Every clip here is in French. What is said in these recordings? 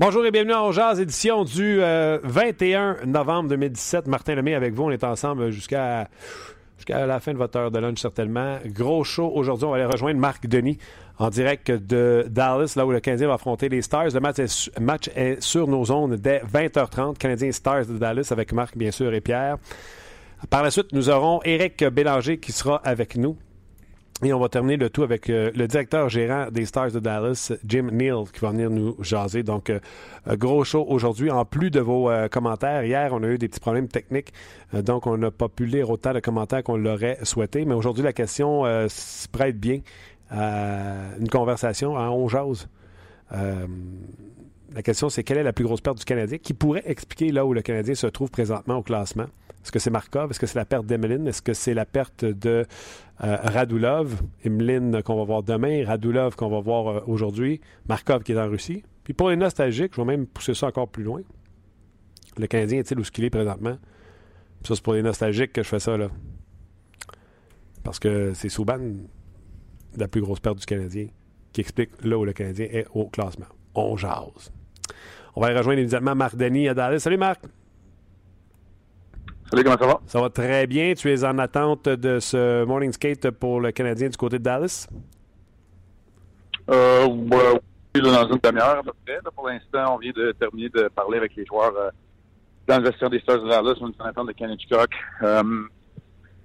Bonjour et bienvenue en Jazz, édition du 21 euh, novembre 2017. Martin Lemay avec vous. On est ensemble jusqu'à la fin de votre heure de lunch, certainement. Gros show aujourd'hui. On va aller rejoindre Marc Denis en direct de Dallas, là où le Canadien va affronter les Stars. Le match est, sur nos zones dès 20h30. Canadien Stars de Dallas avec Marc, bien sûr, et Pierre. Par la suite, nous aurons Éric Bélanger qui sera avec nous. Et on va terminer le tout avec euh, le directeur gérant des Stars de Dallas, Jim Neal, qui va venir nous jaser. Donc, euh, gros show aujourd'hui. En plus de vos euh, commentaires, hier, on a eu des petits problèmes techniques. donc, on n'a pas pu lire autant de commentaires qu'on l'aurait souhaité. Mais aujourd'hui, la question se prête bien à une conversation en on jase. la question, c'est quelle est la plus grosse perte du Canadien qui pourrait expliquer là où le Canadien se trouve présentement au classement? Est-ce que c'est Markov? Est-ce que c'est la perte d'Emeline? Est-ce que c'est la perte de euh, Radulov? Emeline qu'on va voir demain, Radulov qu'on va voir euh, aujourd'hui, Markov qui est en Russie. Puis pour les nostalgiques, je vais même pousser ça encore plus loin. Le Canadien est-il où ce qu'il est présentement? ça, c'est pour les nostalgiques que je fais ça, là. Parce que c'est Souban, la plus grosse perte du Canadien, qui explique là où le Canadien est au classement. On jase. On va aller rejoindre immédiatement Marc Denis à Dallas. Salut Marc! Salut, comment ça va? Ça va très bien. Tu es en attente de ce morning skate pour le Canadien du côté de Dallas? Euh, ouais, oui, dans une demi-heure à peu près. pour l'instant, on vient de terminer de parler avec les joueurs euh, dans le vestiaire des Stars de Dallas. On est en attente de Kennedy Cook. Euh,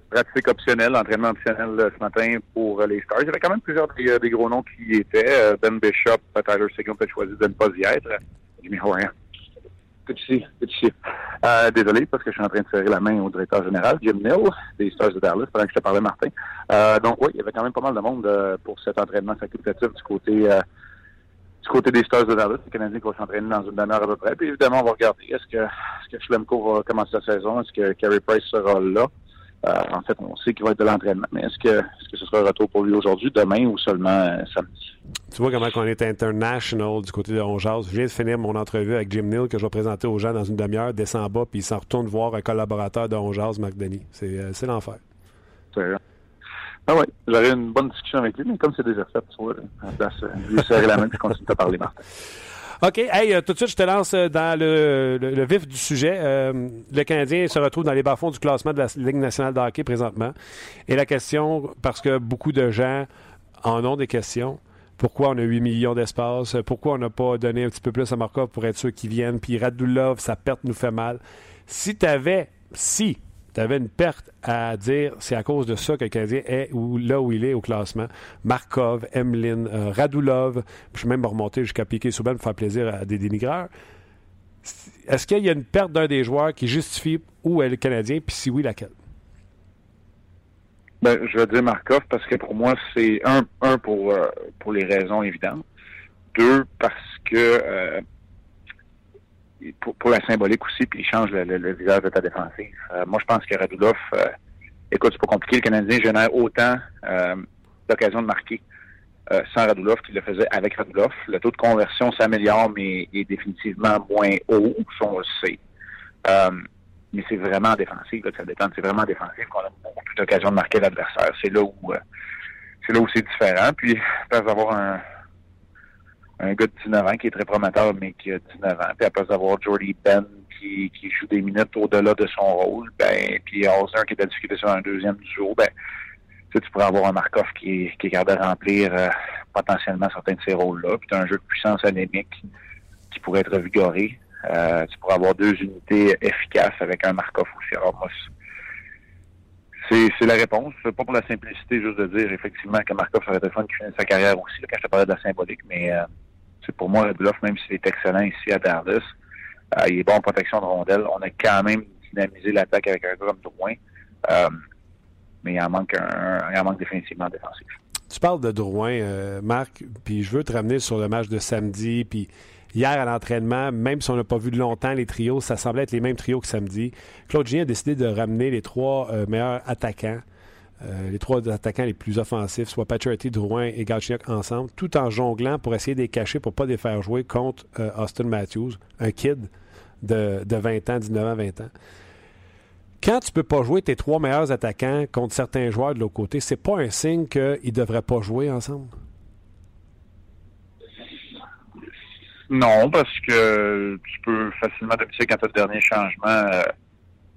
pratique optionnelle, entraînement optionnel euh, ce matin pour euh, les Stars. Il y avait quand même plusieurs des, des gros noms qui y étaient. Ben Bishop, Tyler Seguin peut choisi de ne pas y être. Jimmy Horan Petit, petit. Euh, désolé, parce que je suis en train de serrer la main au directeur général, Jim Mill, des Stars de Dallas, pendant que je te parlais, Martin. Euh, donc oui, il y avait quand même pas mal de monde euh, pour cet entraînement facultatif du côté euh, du côté des Stars de Dallas, les Canadiens qui vont s'entraîner dans une demi-heure à peu près. Puis évidemment, on va regarder est-ce que est-ce que Schlemko va commencer la saison, est-ce que Carey Price sera là? Euh, en fait, on sait qu'il va être de l'entraînement, mais est-ce que, est-ce que ce sera un retour pour lui aujourd'hui, demain ou seulement euh, samedi? Tu vois comment on est international du côté de Onjaz. Je viens de finir mon entrevue avec Jim Neal que je vais présenter aux gens dans une demi-heure, descend en bas, puis il s'en retourne voir un collaborateur de Onjaz, Marc Denis. C'est, euh, c'est l'enfer. C'est. Ah oui, j'aurais une bonne discussion avec lui, mais comme c'est déjà fait, tu vois, à place, lui serrer la main puis continue te parler, Martin. OK. Hey, euh, tout de suite, je te lance euh, dans le, vif du sujet. Euh, le Canadien se retrouve dans les bas-fonds du classement de la Ligue nationale de hockey présentement. Et la question, parce que beaucoup de gens en ont des questions, pourquoi on a 8 millions d'espace, pourquoi on n'a pas donné un petit peu plus à Markov pour être sûr qu'ils viennent, puis Radulov, sa perte nous fait mal. Si tu avais, si tu avais une perte à dire, c'est à cause de ça que le Canadien est là où il est au classement. Markov, Emlin, euh, Radulov, je suis même remonter jusqu'à Piqué Souban pour faire plaisir à des dénigreurs. Est-ce qu'il y a une perte d'un des joueurs qui justifie où est le Canadien, puis si oui, laquelle? Ben, je vais dire Markov parce que pour moi, c'est un, un pour, euh, pour les raisons évidentes. Deux, parce que euh, pour, la symbolique aussi, puis il change le, visage de ta défensive. Euh, moi, je pense que Radulov, euh, écoute, c'est pas compliqué. Le Canadien génère autant euh, d'occasions de marquer sans Radulov qu'il le faisait avec Radulov. Le taux de conversion s'améliore, mais est définitivement moins haut, on le sait. mais c'est vraiment défensif, là, ça dépend. C'est vraiment défensif qu'on a beaucoup d'occasions de marquer l'adversaire. C'est là où c'est là où c'est différent. Puis, peut avoir un, un gars de 19 ans qui est très prometteur, mais qui a 19 ans. Puis après avoir Jordy Ben qui, qui joue des minutes au-delà de son rôle, ben, puis Osner qui est à difficulté sur un deuxième du jour, ben, tu, pourrais avoir un Markov qui, qui est capable de remplir euh, potentiellement certains de ces rôles-là. Puis tu as un jeu de puissance anémique qui pourrait être vigoré. Euh, tu pourrais avoir deux unités efficaces avec un Markov aussi. Alors c'est, la réponse. Pas pour la simplicité juste de dire effectivement que Markov serait le fun qui finit sa carrière aussi, là, quand je te parlais de la symbolique, mais euh, c'est pour moi, Radulov, même s'il est excellent ici à Dallas, euh, il est bon en protection de rondelles. On a quand même dynamiser l'attaque avec un gars comme Drouin. Euh, mais il en manque un, il manque définitivement défensif. Tu parles de Drouin, euh, Marc, puis je veux te ramener sur le match de samedi, puis hier à l'entraînement, même si on n'a pas vu de longtemps les trios, ça semblait être les mêmes trios que samedi. Claude Gien a décidé de ramener les trois meilleurs attaquants, euh, les trois attaquants les plus offensifs, soit Pacioretty, Drouin et Galchenyuk ensemble, tout en jonglant pour essayer de les cacher pour ne pas les faire jouer contre Austin Matthews, un kid de, de 20 ans, 19 ans, 20 ans quand tu peux pas jouer tes trois meilleurs attaquants contre certains joueurs de l'autre côté, c'est pas un signe qu'ils ne devraient pas jouer ensemble? Non, parce que tu peux facilement, sais, quand tu as le dernier changement, euh,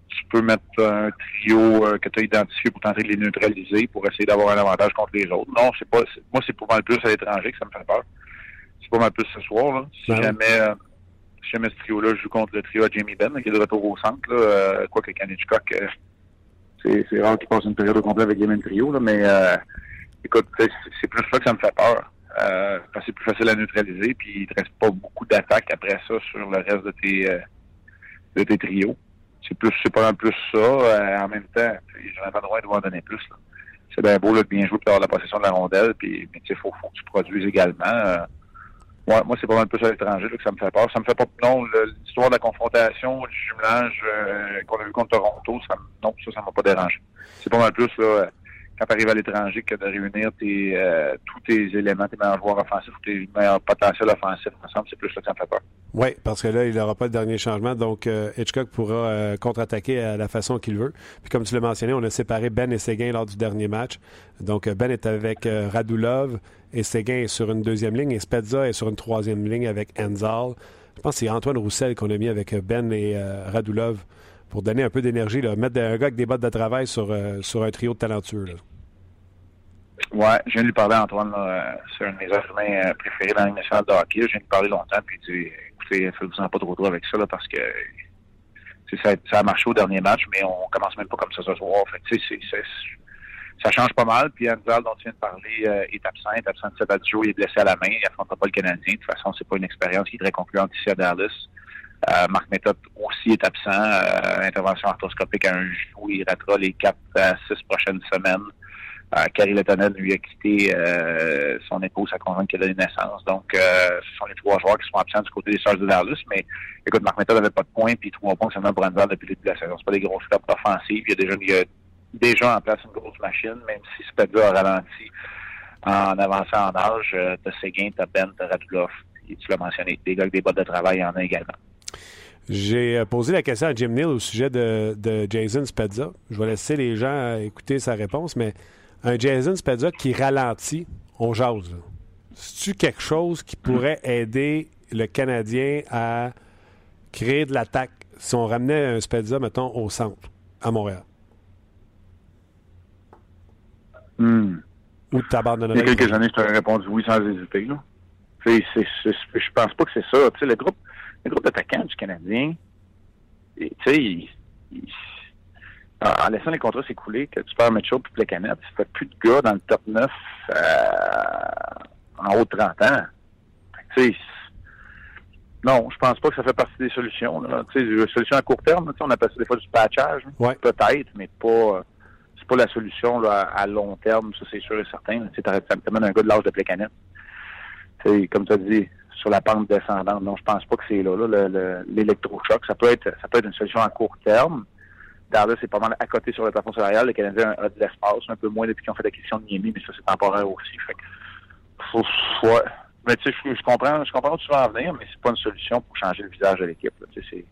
tu peux mettre un trio euh, que tu as identifié pour tenter de les neutraliser, pour essayer d'avoir un avantage contre les autres. Non, c'est pas. Moi, c'est pas mal plus à l'étranger que ça me fait peur. C'est pas mal plus ce soir. Là. Si ben jamais euh, si jamais ce trio-là joue contre le trio à Jamie Benn, qui est de retour au centre, là, euh, quoi que Ken Hitchcock, euh, c'est rare qu'il passe une période au complet avec les mêmes trios, là, mais euh, écoute, c'est plus ça que ça me fait peur. Euh, parce que c'est plus facile à neutraliser, puis il te reste pas beaucoup d'attaques après ça sur le reste de tes euh, de tes trios. C'est plus c'est pas un plus ça. Euh, en même temps, j'aurais pas le droit de en donner plus. C'est bien beau de bien jouer pour avoir la possession de la rondelle, puis mais il faut, faut que tu produises également. Ouais, moi, c'est pas mal plus à l'étranger que ça me fait peur. Ça me fait pas. Non, l'histoire de la confrontation, du jumelage euh, qu'on a vu contre Toronto, ça, non, ça, ça m'a pas dérangé. C'est pas mal plus là, quand tu arrives à l'étranger que de réunir euh, tous tes éléments, tes meilleurs joueurs offensifs, tes meilleurs potentiels offensifs ensemble, c'est plus ça que ça fait peur. Oui, parce que là, il n'aura pas de dernier changement, donc euh, Hitchcock pourra euh, contre-attaquer à la façon qu'il veut. Puis comme tu l'as mentionné, on a séparé Ben et Séguin lors du dernier match. Donc Ben est avec Radulov et Séguin est sur une deuxième ligne et Spezza est sur une troisième ligne avec Enzal. Je pense que c'est Antoine Roussel qu'on a mis avec Ben et Radulov pour donner un peu d'énergie, mettre un gars avec des bottes de travail sur, euh, sur un trio de talentueux. Là. Ouais, je viens de lui parler, Antoine, là, c'est un de mes humains euh, préférés dans la de hockey. Je viens de lui parler longtemps, puis il dit écoutez, faites-vous-en pas trop trop avec ça, là, parce que ça, ça a marché au dernier match, mais on commence même pas comme ça ce soir. Fait tu sais, ça change pas mal. Puis Anzal, dont tu viens de parler, euh, est absent, est absent de 7 à 10 jours, il est blessé à la main, il affrontera pas le Canadien. De toute façon, c'est pas une expérience qui est très concluante ici à Dallas. Euh, Marc Méthode aussi est absent. Euh, intervention arthroscopique à un genou. Il ratera les quatre à six prochaines semaines. Euh, Carrie Letonel lui a quitté euh, son épouse, sa conjointe qui a donné naissance. Donc, euh, ce sont les trois joueurs qui sont absents du côté des Stars de Dallas. Mais écoute, Marc Méthode n'avait pas de points, puis trois points seulement pour Anval depuis le début de la saison. C'est pas des grosses frappes offensives. Il y a déjà, il y a déjà en place une grosse machine, même si Spedza a ralenti en avançant en âge. Euh, t'as Seguin, t'as Ben, t'as Radulov. Tu l'as mentionné, des gars avec des bottes de travail, il y en a également. J'ai euh, posé la question à Jim Neal au sujet de, Jason Spezza. Je vais laisser les gens euh, écouter sa réponse, mais un Jason Spezza qui ralentit, on jase. C'est-tu quelque chose qui pourrait aider le Canadien à créer de l'attaque si on ramenait un Spezza, mettons, au centre, à Montréal? Hmm. Ou tu abandonnerais? Il y a quelques années, je t'aurais répondu oui sans hésiter. Là. je pense pas que c'est ça. Tu sais, le groupe groupe d'attaquants du Canadien, tu sais, en laissant les contrats s'écouler, que tu perds Mitchell puis Plecanet, ça fait plus de gars dans le top 9 euh, en haut de 30 ans. Tu sais, non, je pense pas que ça fait partie des solutions. Tu sais, des solutions à court terme, on appelle ça des fois du patchage. Peut-être, mais pas c'est pas la solution là, à long terme, ça c'est sûr et certain. Tu sais, un gars de l'âge de Plecanet. Tu sais, comme tu as dit, sur la pente descendante. Non, je pense pas que c'est là, l'électrochoc. Ça peut être ça peut être une solution à court terme. Dallas c'est pas mal à côté sur le plafond salarial. Le Canadien a de l'espace, un peu moins depuis qu'ils ont fait l'acquisition de Niemi, mais ça c'est temporaire aussi. Fait faut, Mais tu sais, je, comprends, je comprends où tu vas en venir, mais c'est pas une solution pour changer le visage de l'équipe. Tu sais,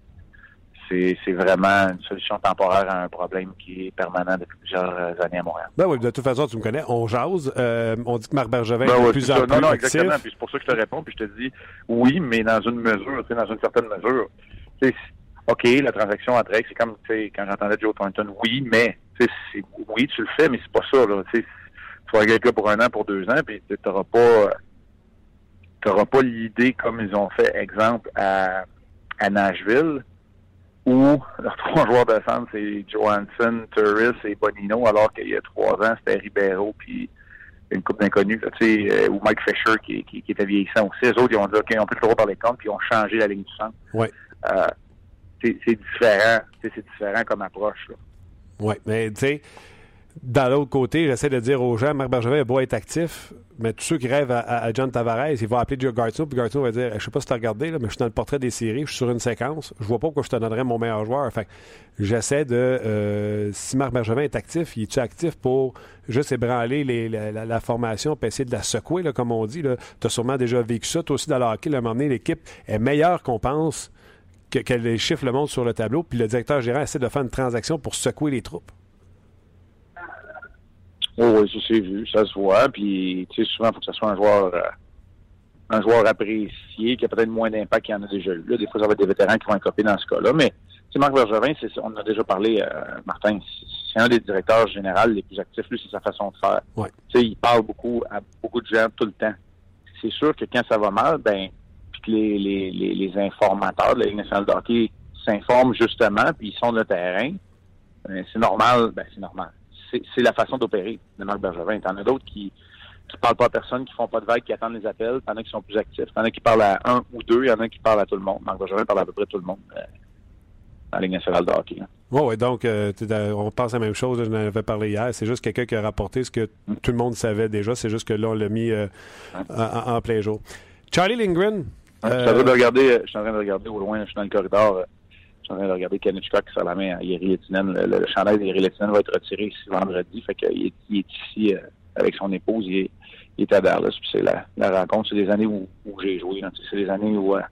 c'est vraiment une solution temporaire à un problème qui est permanent depuis plusieurs euh, années à Montréal. Ben oui, de toute façon, tu me connais, on jase. Euh, on dit que Marc Bergevin ben est de plus en plus Non, non, exactement. Puis c'est pour ça que je te réponds, puis je te dis oui, mais dans une mesure, tu sais, dans une certaine mesure. OK, la transaction entre c'est comme quand j'entendais Joe Thornton, oui, mais oui, tu le fais, mais c'est pas ça. Là, tu vas là pour un an, pour deux ans, puis tu n'auras pas t'auras pas l'idée comme ils ont fait, exemple, à, à Nashville où leurs trois joueurs de centre, c'est Johansson, Turris et Bonino, alors qu'il y a trois ans, c'était Ribeiro puis une coupe d'inconnus, tu sais, euh, ou Mike Fisher qui, qui, était vieillissant aussi. Les autres, ils ont dit, OK, on peut le droit par les comptes, puis ils ont changé la ligne du centre. Ouais. Euh, c'est différent. C'est différent comme approche. Oui, mais tu sais, dans l'autre côté, j'essaie de dire aux gens, Marc Bergevin beau être actif, mais tous ceux qui rêvent à, John Tavares, ils vont appeler Joe Garto, puis Garto va dire Je sais pas si tu as regardé, mais je suis dans le portrait des séries, je suis sur une séquence, je vois pas pourquoi je te donnerais mon meilleur joueur. Fait j'essaie de. Euh, si Marc Bergevin est actif, il est-tu actif pour juste ébranler la, formation, puis essayer de la secouer, là, comme on dit. Tu as sûrement déjà vécu ça. Toi aussi, dans le hockey, à un moment donné, l'équipe est meilleure qu'on pense que, les chiffres le montrent sur le tableau, puis le directeur gérant essaie de faire une transaction pour secouer les troupes. Oui, ça s'est vu, ça se voit. Puis, tu sais, souvent, il faut que ce soit un joueur, euh, un joueur apprécié, qui a peut-être moins d'impact qu'il y en a déjà eu. Là, des fois, ça va être des vétérans qui vont être dans ce cas-là. Mais, tu Marc Bergevin, on en a déjà parlé, euh, Martin, c'est un des directeurs généraux les plus actifs. Lui, c'est sa façon de faire. Ouais. Tu sais, il parle beaucoup à beaucoup de gens tout le temps. C'est sûr que quand ça va mal, ben, puis que les, les, les, les informateurs de la Ligue nationale de hockey s'informent justement, puis ils sont de le terrain, ben, c'est normal, ben, c'est normal c'est la façon d'opérer de Marc Bergevin. T'en as d'autres qui qui parlent pas à personne, qui font pas de vagues, qui attendent les appels. T'en as qui sont plus actifs. T'en as qui parlent à un ou deux. Il y en a qui parlent à tout le monde. Marc Bergevin parle à peu près tout le monde euh, dans la Ligue nationale de hockey. Oui, oui, donc euh, on pense à la même chose. Je avais parlé hier. C'est juste quelqu'un qui a rapporté ce que mm. tout le monde savait déjà. C'est juste que là, on l'a mis euh, en, plein jour. Charlie Lindgren. je, suis en train de regarder, je suis en train de regarder au loin. Je suis dans le corridor. Je suis en train de regarder Kanichka qui sort la main à Yeri Letinen. Le, le, chandail d'Yeri va être retiré ici vendredi. Fait qu'il est, il est ici euh, avec son épouse. Il est, à Dallas. C'est la, rencontre. C'est des années où, j'ai joué. C'est des années où euh,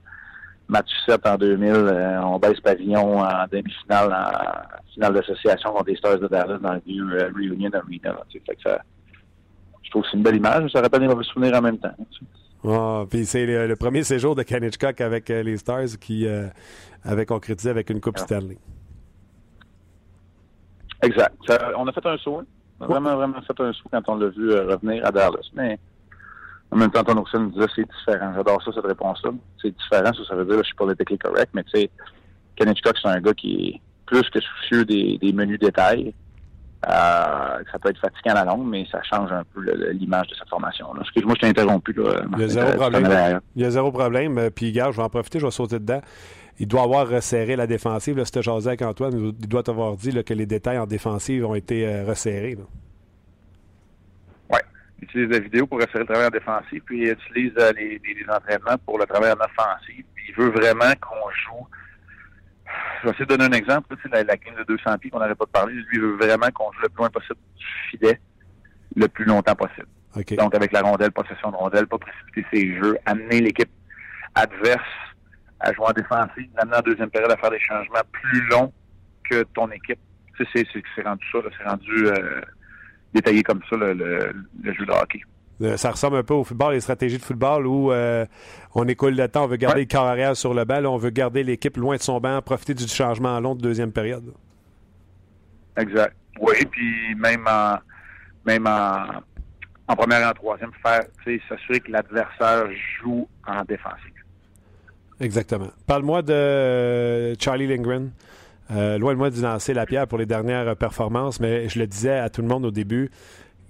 Mathussette en 2000, euh, on baisse pavillon en demi-finale, en finale d'association contre les Stars de Dallas dans le vieux euh, Reunion Arena. fait je trouve que c'est une belle image. Ça rappelle des mauvais souvenirs en même temps. Oh, puis c'est le, premier séjour de Hitchcock avec euh, les Stars qui euh, avait concrétisé avec une Coupe Stanley. Exact. on a fait un saut. Hein. On a vraiment, vraiment fait un saut quand on l'a vu euh, revenir à Dallas. Mais en même temps, Anton nous disait c'est différent. J'adore ça, cette réponse-là. C'est différent, ça, ça veut dire que je suis pas politically correct, mais tu sais, Ken Hitchcock, c'est un gars qui est plus que soucieux des, des menus détails. Euh, ça peut être fatigant à la longue, mais ça change un peu l'image de cette formation-là. Excuse-moi, je t'ai interrompu. Là, Il y a zéro problème. Il y a zéro problème. Euh, puis, gars, je vais en profiter, je vais sauter dedans. Il doit avoir resserré la défensive. Là, c'était jasé avec Antoine. Il doit avoir dit que les détails en défensive ont été euh, resserrés. Oui. Il utilise la vidéo pour resserrer le travail en défensive, puis il utilise les, les, entraînements pour le travail en offensive. Puis il veut vraiment qu'on joue je vais essayer de donner un exemple. C'est la, la game de 200 pieds qu'on n'arrête pas de parler. Lui, veut vraiment qu'on joue le plus loin possible du filet le plus longtemps possible. Donc, avec la rondelle, possession de rondelle, pas précipiter ses jeux, amener l'équipe adverse à jouer en défensive, l'amener en deuxième période à faire des changements plus longs que ton équipe. C'est rendu ça, c'est rendu euh, détaillé comme ça le, le jeu de hockey. Euh, ça ressemble un peu au football, les stratégies de football où euh, on écoule le temps, on veut garder le corps arrière sur le banc, on veut garder l'équipe loin de son banc, profiter du changement long de deuxième période. Exact. Oui, puis même en même en, première et en troisième, faire s'assurer que l'adversaire joue en défensive. Exactement. Parle-moi de Charlie Lindgren. Euh, loin de moi de lancer la pierre pour les dernières performances, mais je le disais à tout le monde au début,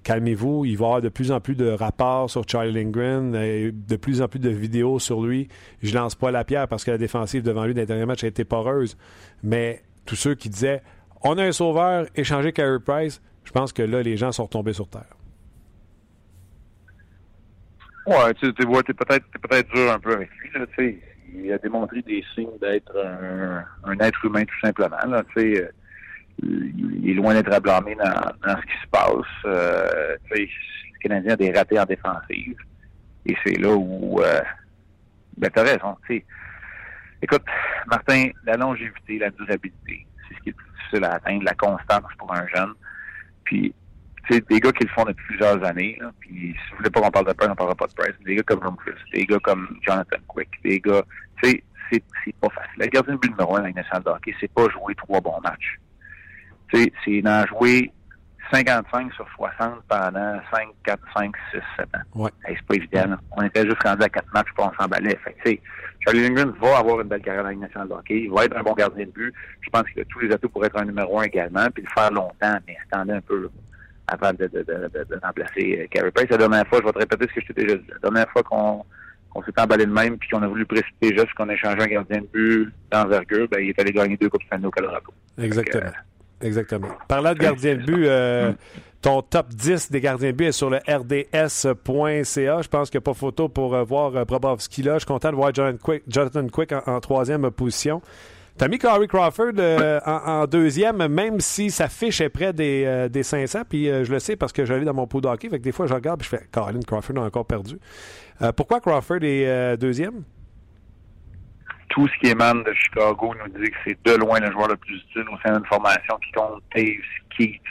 calmez-vous, il va y avoir de plus en plus de rapports sur Charlie Lindgren, et de plus en plus de vidéos sur lui. Je lance pas la pierre parce que la défensive devant lui dans les derniers matchs a été poreuse. Mais tous ceux qui disaient on a un sauveur, échangez Carey Price, je pense que là, les gens sont tombés sur terre. Ouais, tu es peut-être peut dur un peu avec lui. Il a démontré des signes d'être un, être humain tout simplement. Il est loin d'être à blâmer dans, ce qui se passe. Euh, le Canadien a des ratés en défensive. Et c'est là où euh, ben t'as raison. Écoute, Martin, la longévité, la durabilité, c'est ce qui est plus difficile à atteindre, la constance pour un jeune. Puis, sais, des gars qui le font depuis plusieurs années, là, puis si vous voulez pas qu'on parle de Price, on parlera pas de Price. Des gars comme des gars comme Jonathan Quick, des gars, tu sais, c'est, c'est pas facile. La gardien de but numéro un dans la nationale de hockey, c'est pas jouer trois bons matchs c'est d'en jouer 55 sur 60 pendant 5, 4, 5, 6, 7 ans. Ouais. c'est pas évident. On était juste rendu à 4 matchs pour on s'emballait. Fait Charlie Lindgren va avoir une belle carrière dans la nationale de hockey. Il va être un bon gardien de but. Je pense qu'il a tous les atouts pour être un numéro un également, puis le faire longtemps, mais attendez un peu avant de, de, de, de, remplacer euh, Carey Price. La dernière fois, je vais te répéter ce que je t'ai déjà dit. La dernière fois qu'on s'est emballé de même, puis qu'on a voulu précipiter juste qu'on a changé un gardien de but d'envergure, ben, il est allé gagner deux Coupes Stanley au Colorado. Exactement. Exactement. Parlant de gardien de but, euh, ton top 10 des gardiens de but est sur le rds.ca. Je pense qu'il n'y a pas photo pour euh, voir euh, Brobovski là. Je suis content de voir Jonathan Quick, en, troisième position. T'as mis Corey Crawford en, deuxième, même si sa fiche est près des, des 500. Puis je le sais parce que j'allais dans mon pot d'hockey. Des fois, je regarde et je fais Colin Crawford a encore perdu. pourquoi Crawford est deuxième? Tout ce qui émane de Chicago nous dit que c'est de loin le joueur le plus utile au sein d'une formation qui compte Taves, Keith,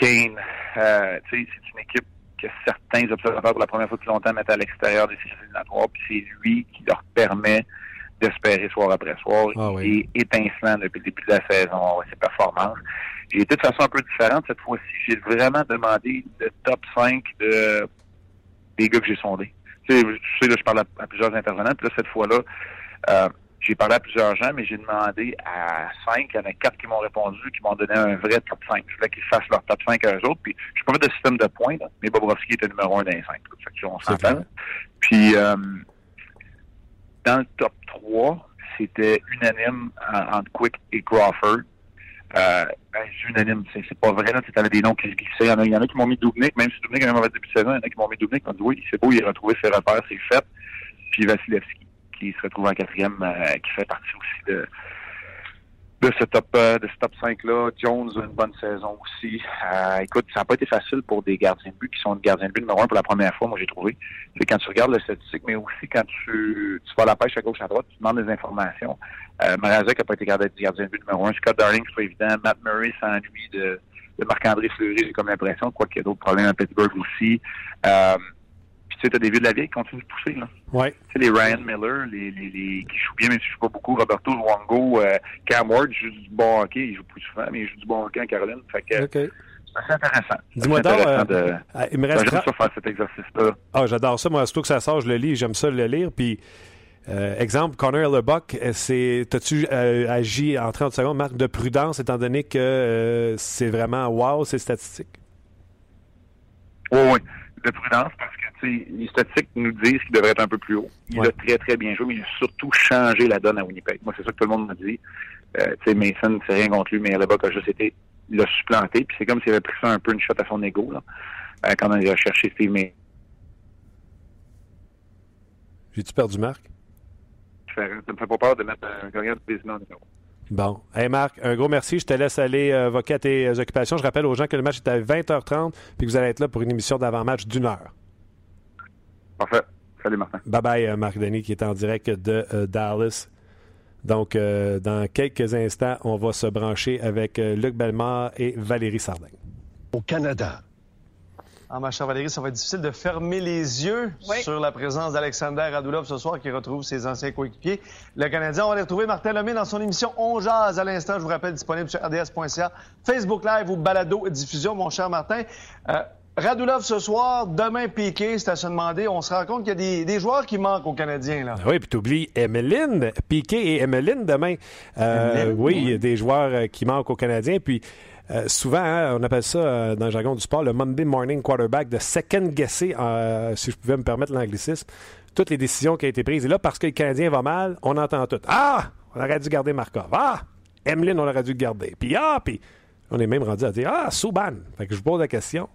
Kane. Euh, c'est une équipe que certains observateurs pour la première fois depuis longtemps mettent à l'extérieur des séries éliminatoires, puis c'est lui qui leur permet d'espérer soir après soir. Ah Il est étincelant depuis le début de la saison, ses performances. J'ai été de façon un peu différente cette fois-ci. J'ai vraiment demandé le top 5 de, des gars que j'ai sondés. Tu sais, là, je parle à, plusieurs intervenants, puis là, cette fois-là, euh, j'ai parlé à plusieurs gens, mais j'ai demandé à cinq. Il y en a quatre qui m'ont répondu, qui m'ont donné un vrai top 5. Je voulais qu'ils fassent leur top 5 à eux autres. Puis, je suis pas fait de système de points, mais Bobrovski était numéro un les cinq. Fait que on s'entend. Puis, euh, dans le top 3, c'était unanime entre Quick et Crawford. Euh, ben, c'est unanime, c'est pas vrai, là, tu avais des noms qui se glissaient. Il y en a, il y en a qui m'ont mis Dubnik, même si Dubnik a un mauvais début de saison, il y en a qui m'ont mis Dubnik, qui m'ont dit oui, c'est beau, il a retrouvé ses repères, c'est fait. Puis Vasilevski qui se retrouve en quatrième, euh, qui fait partie aussi de, de ce top euh, de ce top 5 là. Jones a une bonne saison aussi. Euh, écoute, ça n'a pas été facile pour des gardiens de but qui sont des gardiens de but numéro un pour la première fois, moi j'ai trouvé. C'est quand tu regardes le statistique, mais aussi quand tu, tu vas à la pêche à gauche à droite, tu demandes des informations. Euh, Marazek n'a pas été gardien de but numéro un. Scott Darling, c'est pas évident. Matt Murray s'ennuie de, de Marc-André Fleury, j'ai comme l'impression, quoi qu'il y a d'autres problèmes à Pittsburgh aussi. Euh, tu sais, t'as des vieux de la vieille qui continuent de pousser, là. Ouais. Tu sais, les Ryan Miller, les, les, les, qui jouent bien, mais je joue pas beaucoup, Roberto Luongo, euh, Cam Ward, joue du bon hockey, il joue plus souvent, mais il joue du bon hockey en Caroline. Fait que, OK. C'est intéressant. Dis-moi donc, euh, de... Ah, il me reste... J'aime ça faire cet exercice-là. Ah, j'adore ça. Moi, surtout que ça sort, je le lis, j'aime ça le lire, puis... Euh, exemple, Connor Lebuck, euh, c'est, t'as-tu euh, agi en 30 secondes, marque de prudence, étant donné que euh, c'est vraiment wow, ces statistiques? Oui, oui de prudence parce que les statistiques nous disent qu'il devrait être un peu plus haut. Il a très, très bien joué, mais il a surtout changé la donne à Winnipeg. Moi, c'est ça que tout le monde m'a dit. Euh, tu sais, Mason, c'est rien contre lui, mais Lebach a juste été l'a supplanté. Puis c'est comme s'il avait pris ça un peu une shot à son ego là, euh, quand il a cherché Steve May. J'ai-tu perdu Marc? Ça me fait pas peur de mettre un gagnant de business. Bon. Hey Marc, un gros merci. Je te laisse aller euh, voquer à tes occupations. Je rappelle aux gens que le match est à 20h30 puis que vous allez être là pour une émission d'avant-match d'une heure. Parfait. Salut Martin. Bye bye euh, Marc Denis qui est en direct de Dallas. Donc, dans quelques instants, on va se brancher avec Luc Bellemare et Valérie Sardin. Au Canada, ah, ma chère Valérie, ça va être difficile de fermer les yeux sur la présence d'Alexander Radulov ce soir qui retrouve ses anciens coéquipiers. Le Canadien, on va aller retrouver Martin Lemay dans son émission On Jazz à l'instant. Je vous rappelle, disponible sur rds.ca, Facebook Live ou Balado Diffusion, mon cher Martin. Euh, Radulov ce soir, demain Piqué, c'est à se demander. On se rend compte qu'il y a des, joueurs qui manquent aux Canadiens. Là. Oui, puis t'oublies Emeline, Piqué et Emeline demain. Euh, oui, il y a des joueurs euh, qui manquent aux Canadiens. Puis euh, souvent, hein, on appelle ça euh, dans le jargon du sport le Monday Morning Quarterback, de second guesser, si je pouvais me permettre l'anglicisme, toutes les décisions qui ont été prises. Et là, parce que le Canadien va mal, on entend tout. Ah, on aurait dû garder Markov. Ah, Emeline, on aurait dû garder. Puis ah, puis on est même rendu à dire Ah, Souban. Fait que je vous pose la question.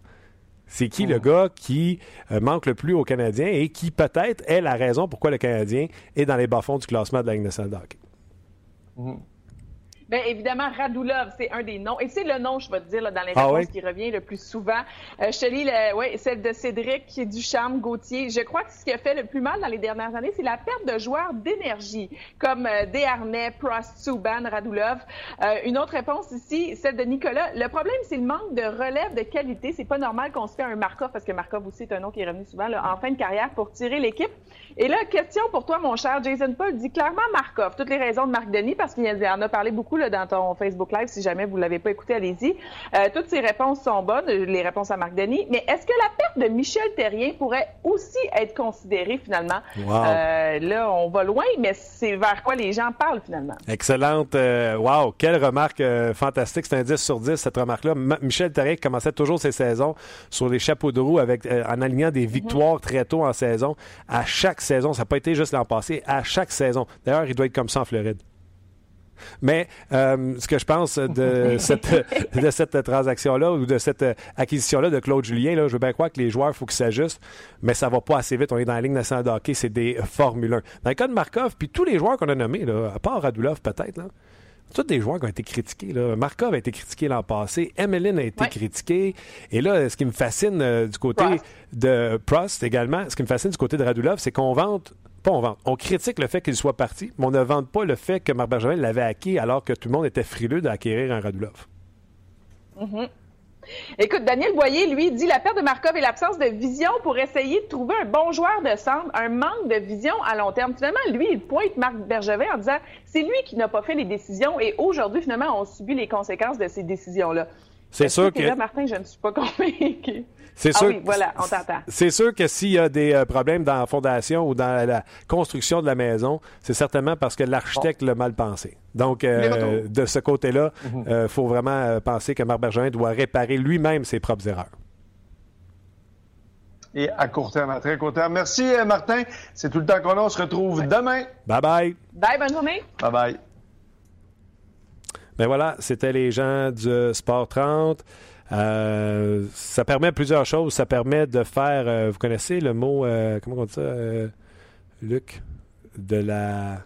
C'est qui le gars qui manque le plus aux Canadiens et qui peut-être est la raison pourquoi le Canadien est dans les bas-fonds du classement de la Ligue nationale de hockey? Bien, évidemment, Radulov, c'est un des noms. Et c'est le nom, je vais te dire, dans les ah réponses qui revient le plus souvent. Euh, je te lis le, ouais, celle de Cédric Ducharme Gauthier. Je crois que ce qui a fait le plus mal dans les dernières années, c'est la perte de joueurs d'énergie, comme euh, Desharnais, Prost, Souban, Radulov. Euh, une autre réponse ici, celle de Nicolas. Le problème, c'est le manque de relève de qualité. C'est pas normal qu'on se fait un Markov, parce que Markov aussi est un nom qui est revenu souvent en fin de carrière pour tirer l'équipe. Et là, question pour toi, mon cher Jason Paul, dit clairement Markov. Toutes les raisons de Marc Denis, parce qu'il en a parlé beaucoup là, dans ton Facebook Live. Si jamais vous ne l'avez pas écouté, allez-y. Euh, toutes ces réponses sont bonnes, les réponses à Marc Denis. Mais est-ce que la perte de Michel Terrien pourrait aussi être considérée finalement? Euh, là, on va loin, mais c'est vers quoi les gens parlent finalement. Excellente. wow, quelle remarque fantastique. C'est un 10 sur 10, cette remarque-là. Michel Terrien commençait toujours ses saisons sur les chapeaux de roue avec, en alignant des mhm. victoires très tôt en saison. À chaque saison, ça n'a pas été juste l'an passé, à chaque saison. D'ailleurs, il doit être comme ça en Floride. Mais euh, ce que je pense de cette, de cette transaction-là ou de cette acquisition-là de Claude Julien, là, je veux bien croire que les joueurs, il faut qu'ils s'ajustent, mais ça va pas assez vite. On est dans la ligne nationale de hockey, c'est des Formule 1. Dans le cas de Markov, puis tous les joueurs qu'on a nommés, là, à part Radulov peut-être, là, tous des joueurs qui ont été critiqués. Là. Markov a été critiqué l'an passé, Emeline a été critiqué. Et là, ce qui me fascine euh, du côté de Prost également, ce qui me fascine du côté de Radulov, c'est qu'on vante pas on critique le fait qu'il soit parti, mais on ne vante pas le fait que Marc Bergevin l'avait acquis alors que tout le monde était frileux d'acquérir un Radulov. Mm-hmm. Écoute, Daniel Boyer, lui, dit la perte de Markov et l'absence de vision pour essayer de trouver un bon joueur de centre, un manque de vision à long terme. Finalement, lui, il pointe Marc Bergevin en disant c'est lui qui n'a pas fait les décisions et aujourd'hui, finalement, on subit les conséquences de ces décisions-là. C'est sûr que. Martin, je ne suis pas convaincu. C'est ah sûr. Oui, voilà, on t'entend. C'est sûr que s'il y a des euh, problèmes dans la fondation ou dans la construction de la maison, c'est certainement parce que l'architecte l'a mal pensé. Donc, euh, de ce côté-là, il mhm. euh, faut vraiment penser que Marc Bergevin doit réparer lui-même ses propres erreurs. Et à court terme, à très court terme. Merci, Martin. C'est tout le temps qu'on a. On se retrouve demain. Bye bye. Bye, bonne journée. Bye bye. Ben voilà, c'était les gens du Sport 30. Euh, ça permet plusieurs choses. Ça permet de faire, euh, vous connaissez le mot, euh, comment on dit ça, Luc, de la...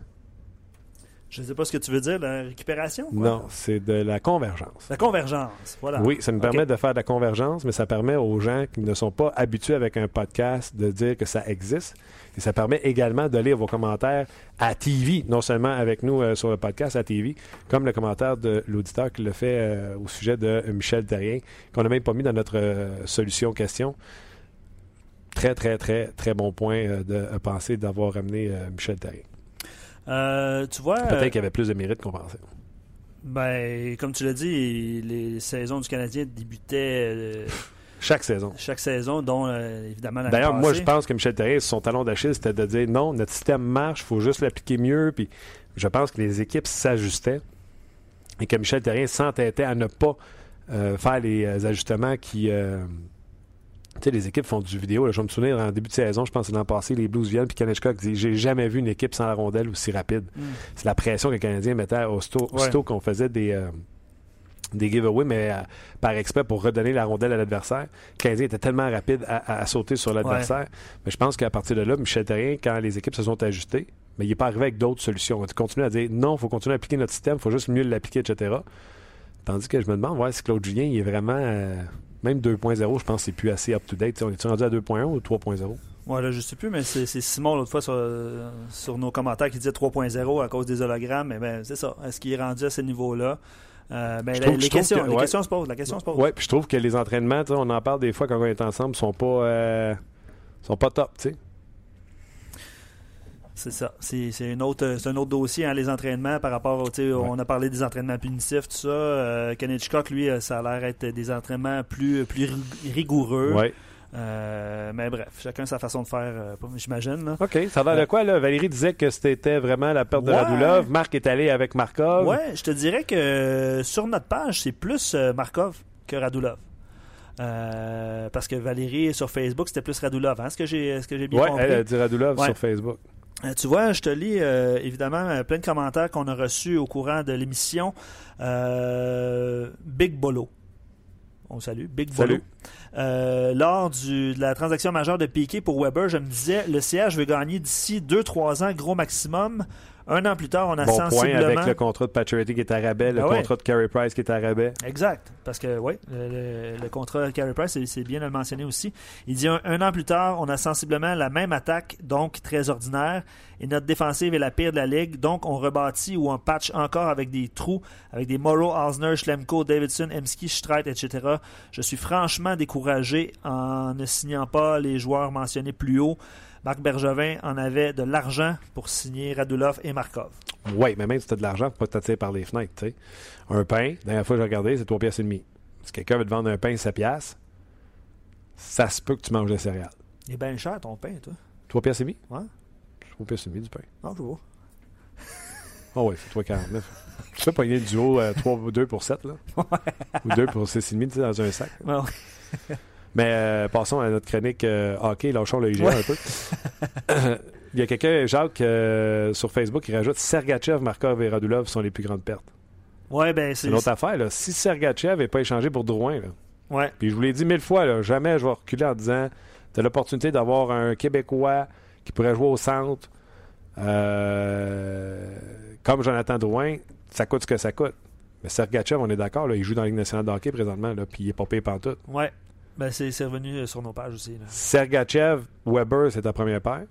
Je ne sais pas ce que tu veux dire, la récupération? Non, c'est de la convergence. La convergence, voilà. Oui, ça nous permet de faire de la convergence, mais ça permet aux gens qui ne sont pas habitués avec un podcast de dire que ça existe. Et ça permet également de lire vos commentaires à TV, non seulement avec nous euh, sur le podcast à TV, comme le commentaire de l'auditeur qui le fait euh, au sujet de Michel Terrien, qu'on n'a même pas mis dans notre euh, solution question. Très, très, très, très bon point de penser d'avoir ramené Michel Terrien. Tu vois. Peut-être qu'il y avait plus de mérite qu'on pensait. Ben, comme tu l'as dit, les saisons du Canadien débutaient chaque saison. Chaque saison, dont euh, évidemment la D'ailleurs, moi, je pense que Michel Therrien, son talon d'Achille, c'était de dire non, notre système marche, il faut juste l'appliquer mieux. Puis je pense que les équipes s'ajustaient et que Michel Therrien s'entêtait à ne pas euh, faire les euh, ajustements qui. Sais, les équipes font du vidéo. je me souvenir, en début de saison, je pense que l'an passé, les Blues viennent, puis Kanechka dit J'ai jamais vu une équipe sans la rondelle aussi rapide. Mm. C'est la pression que les Canadiens mettaient aussitôt, qu'on faisait des des giveaways, mais euh, par exprès pour redonner la rondelle à l'adversaire. Canadien était tellement rapide à, sauter sur l'adversaire. Mais je pense qu'à partir de là, Michel Terrien, quand les équipes se sont ajustées, mais il n'est pas arrivé avec d'autres solutions. On a continué à dire non, il faut continuer à appliquer notre système, il faut juste mieux l'appliquer, etc. Tandis que je me demande ouais, si Claude Julien il est vraiment. Euh, même 2.0, je pense que c'est plus assez up-to-date. On est rendu à 2.1 ou 3.0? Ouais, là, je sais plus, mais c'est Simon l'autre fois sur, nos commentaires qui disait 3.0 à cause des hologrammes. Mais ben, c'est ça. Est-ce qu'il est rendu à ce niveau-là? Euh, ben, les, questions, les questions se posent. La question se pose. Oui, puis je trouve que les entraînements, on en parle des fois quand on est ensemble, sont pas, euh, sont pas top, tu sais. C'est ça. C'est un autre, un autre dossier, hein, les entraînements par rapport au. On a parlé des entraînements punitifs, tout ça. Euh, Kenneth lui, ça a l'air être des entraînements plus, plus rigoureux. Ouais. Euh, mais bref, chacun sa façon de faire, euh, j'imagine. OK. Ça va de quoi, là? Valérie disait que c'était vraiment la perte de Radulov. Marc est allé avec Markov. Ouais, je te dirais que sur notre page, c'est plus euh, Markov que Radulov. parce que Valérie, sur Facebook, c'était plus Radulov. Hein? Est-ce que j'ai est bien compris? elle a dit Radulov sur Facebook. Tu vois, je te lis évidemment plein de commentaires qu'on a reçus au courant de l'émission. Big Bolo. On salue. Big Bolo. Euh, lors du, de la transaction majeure de Piquet pour Weber, je me disais, le CH veut gagner d'ici 2-3 ans, gros maximum. Un an plus tard, on a bon sensiblement... Point avec le contrat de Pacioretty qui est à rabais, le ah contrat de Carey Price qui est à rabais. Exact. Parce que, oui, le, contrat de Carey Price, c'est bien de le mentionner aussi. Il dit un, an plus tard, on a sensiblement la même attaque, donc très ordinaire, et notre défensive est la pire de la ligue. Donc, on rebâtit ou on patch encore avec des trous, avec des Morrow, Osner, Schlemko, Davidson, Emski, Streit, etc. Je suis franchement découragé en ne signant pas les joueurs mentionnés plus haut. Marc Bergevin en avait de l'argent pour signer Radulov et Markov. Oui, mais même si tu as de l'argent, tu pas t'attirer par les fenêtres. Un pain, la dernière fois que j'ai regardé, c'est 3 pièces et demi. Si quelqu'un veut te vendre un pain 7 pièces, ça se peut que tu manges des céréales. Il est bien cher ton pain, toi. 3 pièces et demi? Ouais. 3 pièces et demi du pain. Ah, je vois. Ah oh oui, c'est 3,49. tu peux pogner du haut euh, 3, 2 pour 7, là? Ou 2 pour 6,5 dans un sac. Ouais, Mais euh, passons à notre chronique euh, hockey, lâchons le IGA un peu. Il y a quelqu'un, Jacques, euh, sur Facebook, qui rajoute Sergachev, Markov et Radulov sont les plus grandes pertes. Ouais, ben c'est. une autre affaire, là. Si Sergachev n'est pas échangé pour Drouin, là, ouais. puis je vous l'ai dit mille fois, là, jamais je vais reculer en disant tu as l'opportunité d'avoir un Québécois qui pourrait jouer au centre comme Jonathan Drouin, ça coûte ce que ça coûte. Mais Sergachev, on est d'accord, il joue dans la Ligue nationale de hockey présentement, là, puis il est pas payé tout. Ouais. Ben, c'est revenu euh, sur nos pages aussi. Là. Sergachev, Weber, c'est ta première paire?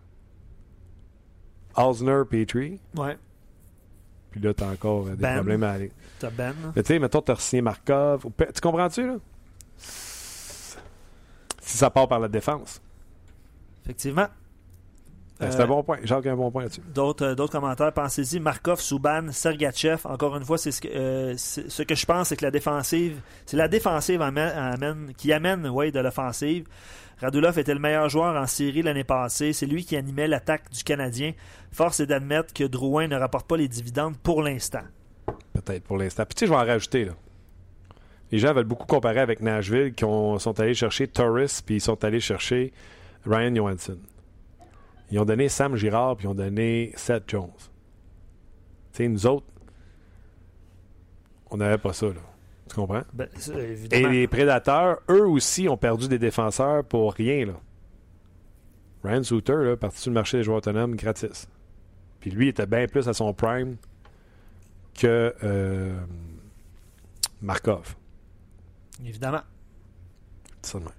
Osner, Petrie? Ouais. Puis là, t'as encore euh, des problèmes à aller. T'as Ben. Mais tu sais, mettons, t'as signé Markov. Tu comprends-tu, là? Si ça part par la défense. Effectivement. Ben, c'est un euh, bon point. Jacques a un bon point là-dessus. D'autres, d'autres commentaires. Pensez-y. Markov, Souban, Sergachev. Encore une fois, c'est ce que, ce que je pense, c'est que la défensive, c'est la défensive amène, qui amène ouais, de l'offensive. Radulov était le meilleur joueur en série l'année passée. C'est lui qui animait l'attaque du Canadien. Force est d'admettre que Drouin ne rapporte pas les dividendes pour l'instant. Peut-être pour l'instant. Puis tu sais, je vais en rajouter. Là. Les gens veulent beaucoup comparer avec Nashville qui sont allés chercher Torres puis ils sont allés chercher Ryan Johansson. Ils ont donné Sam Girard puis ils ont donné Seth Jones. Tu sais, nous autres, on n'avait pas ça, là. Tu comprends? Ben, Et les prédateurs, eux aussi, ont perdu des défenseurs pour rien, là. Ryan Souter, là, parti sur le marché des joueurs autonomes gratis. Puis lui, il était bien plus à son prime que euh, Markov. Évidemment. Seulement.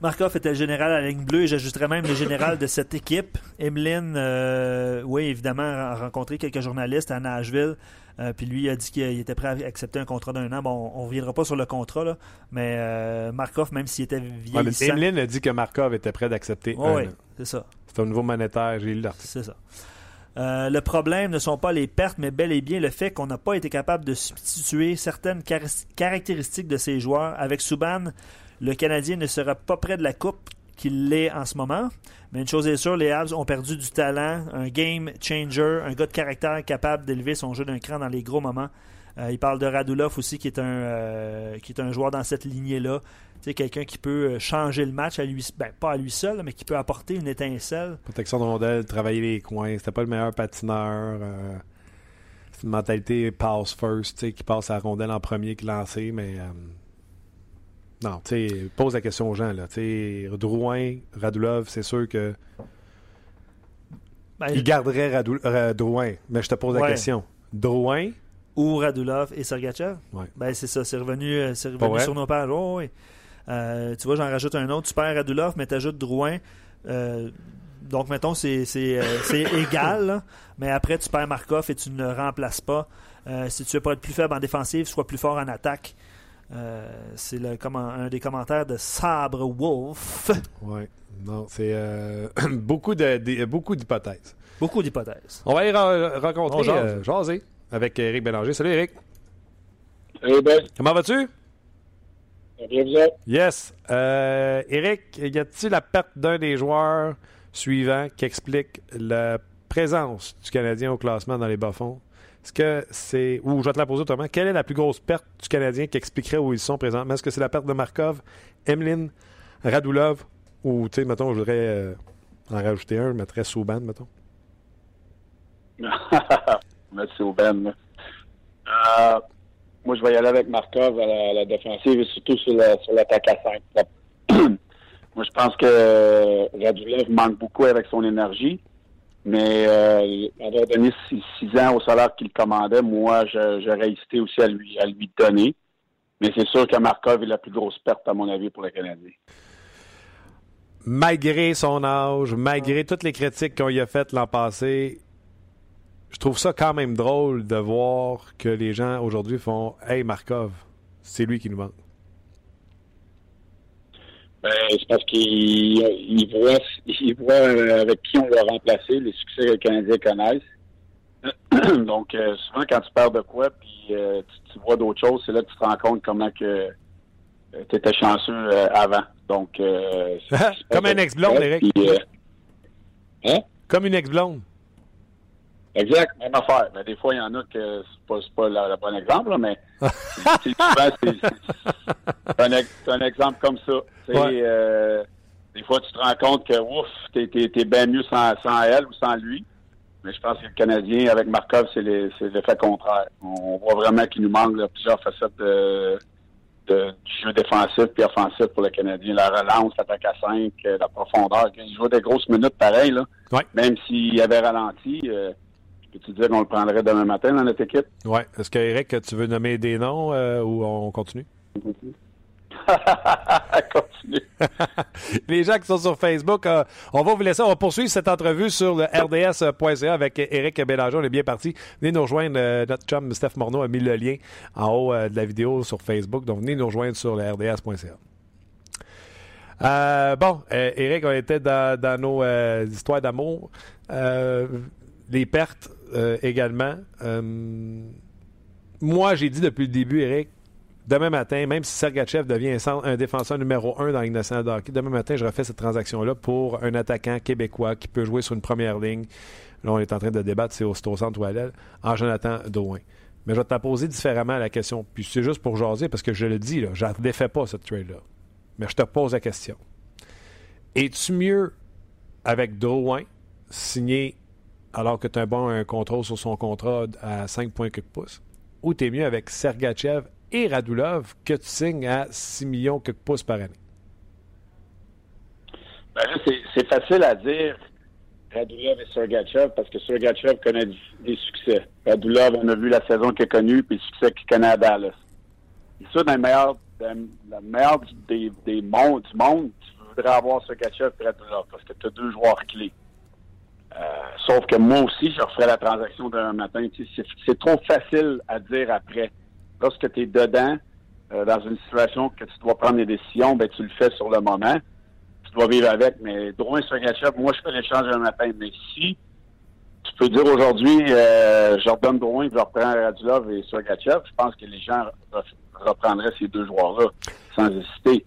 Markov était le général à la ligne bleue et j'ajouterais même le général de cette équipe. Emeline, euh, oui, évidemment, a rencontré quelques journalistes à Nashville. Euh, puis lui a dit qu'il était prêt à accepter un contrat d'un an. Bon, on ne reviendra pas sur le contrat, là, mais euh, Markov, même s'il était vieillissant... Emeline a dit que Markov était prêt d'accepter un oui, c'est ça. C'est au niveau monétaire, j'ai lu. C'est ça. le problème ne sont pas les pertes, mais bel et bien le fait qu'on n'a pas été capable de substituer certaines caractéristiques de ces joueurs. Avec Subban, le Canadien ne sera pas près de la coupe qu'il l'est en ce moment. Mais une chose est sûre, les Habs ont perdu du talent, un game changer, un gars de caractère capable d'élever son jeu d'un cran dans les gros moments. Euh, il parle de Radulov aussi, qui est un, euh, qui est un joueur dans cette lignée-là. Quelqu'un qui peut euh, changer le match à lui, ben, pas à lui seul, mais qui peut apporter une étincelle. Protection de rondelle, travailler les coins. C'était pas le meilleur patineur. c'est une mentalité pass first, qui passe à la rondelle en premier qui lancer, mais non, tu sais, pose la question aux gens. Là. sais, Drouin, Radulov, c'est sûr que. Ben, il garderait Drouin, mais je te pose la question. Drouin? Ou Radulov et Sergachev? Ouais. Ben, c'est ça, c'est revenu, euh, revenu sur nos pages. Oh, oui. Euh, tu vois, j'en rajoute un autre. Tu perds Radulov, mais tu ajoutes Drouin. Euh, donc, mettons, c'est, c'est, égal, mais après, tu perds Markov et tu ne le remplaces pas. si tu veux pas être plus faible en défensive, sois plus fort en attaque. Euh, c'est le, un des commentaires de Sabre Wolf. Oui, non, c'est euh, beaucoup, de, beaucoup d'hypothèses. Beaucoup d'hypothèses. On va aller rencontrer euh, jaser avec Eric Bélanger. Salut Eric. Salut Ben. Comment vas-tu? Bien, bien. Yes. Eric, y a-t-il la perte d'un des joueurs suivants qui explique la présence du Canadien au classement dans les bas-fonds? Est-ce que c'est. Ou je vais te la poser autrement. Quelle est la plus grosse perte du Canadien qui expliquerait où ils sont présentement? Est-ce que c'est la perte de Markov, Emlin, Radulov ou, tu sais, mettons, je voudrais euh, en rajouter un, je mettrais Souban, mettons? Mettre Souban. Euh, moi, je vais y aller avec Markov à la, défensive et surtout sur l'attaque à 5. moi, je pense que Radulov manque beaucoup avec son énergie. Mais euh, avoir donné six, ans au salaire qu'il commandait, moi, j'aurais hésité aussi à lui, à lui donner. Mais c'est sûr que Markov est la plus grosse perte, à mon avis, pour le Canadien. Malgré son âge, malgré toutes les critiques qu'on y a faites l'an passé, je trouve ça quand même drôle de voir que les gens aujourd'hui font Hey Markov, c'est lui qui nous manque. Ben, c'est parce qu'il voit, il voit euh, avec qui on va remplacer, les succès que les Canadiens connaissent. Donc, euh, souvent, quand tu perds de quoi, puis euh, tu, vois d'autres choses, c'est là que tu te rends compte comment que tu étais chanceux avant. Donc, Comme un ex-blonde, Eric. hein? Comme une ex-blonde. Exact, même affaire. Mais des fois, il y en a que c'est pas, pas le, bon exemple, mais souvent, c'est un, un, exemple comme ça. Euh, des fois, tu te rends compte que ouf, t'es es, bien mieux sans, sans, elle ou sans lui. Mais je pense que le Canadien, avec Markov, c'est l'effet contraire. On voit vraiment qu'il nous manque plusieurs facettes de, de, du jeu défensif puis offensif pour le Canadien. La relance, l'attaque à 5, euh, la profondeur. Il joue des grosses minutes pareil, là. Même s'il avait ralenti. Euh, Peux-tu dire qu'on le prendrait demain matin dans notre équipe? Oui. Est-ce que, Eric, tu veux nommer des noms euh, ou on continue? continue. Les gens qui sont sur Facebook, euh, on va vous laisser. On va poursuivre cette entrevue sur le rds.ca avec Eric Bélanger. On est bien parti. Venez nous rejoindre. Euh, notre chum Steph Morneau a mis le lien en haut de la vidéo sur Facebook. Donc, venez nous rejoindre sur le rds.ca. bon, Eric, on était dans, dans nos histoires d'amour. les pertes, euh, également. Euh, moi, j'ai dit depuis le début, Eric, demain matin, même si Sergachev devient un, défenseur numéro un dans la de hockey, demain matin, je refais cette transaction-là pour un attaquant québécois qui peut jouer sur une première ligne. Là, on est en train de débattre, c'est au, centre ou à l'aile, en Jonathan Drouin. Mais je vais te poser différemment la question. Puis c'est juste pour jaser, parce que je le dis, là, je ne défais pas cette trade-là. Mais je te pose la question. Es-tu mieux avec Drouin signé alors que tu as un bon contrôle sur son contrat à 5 points quelques pouces? Ou tu es mieux avec Sergachev et Radulov que tu signes à 6 millions quelques pouces par année? Ben c'est facile à dire Radulov et Sergachev parce que Sergachev connaît des succès. Radulov, on a vu la saison qu'il a connue puis le succès qu'il connaît à Dallas. Et ça, dans le meilleur, des mondes, du monde, tu voudrais avoir Sergachev et Radulov parce que tu as deux joueurs clés. Euh, sauf que moi aussi, je referais la transaction d'un matin. c'est trop facile à dire après. Lorsque tu es dedans, euh, dans une situation que tu dois prendre des décisions, ben tu le fais sur le moment. Tu dois vivre avec. Mais Drouin Sergachev, moi, je fais l'échange un matin. Mais si tu peux dire aujourd'hui, euh, Jordan Drouin, je reprends Radulov et Sergachev, je pense que les gens reprendraient ces deux joueurs-là sans hésiter.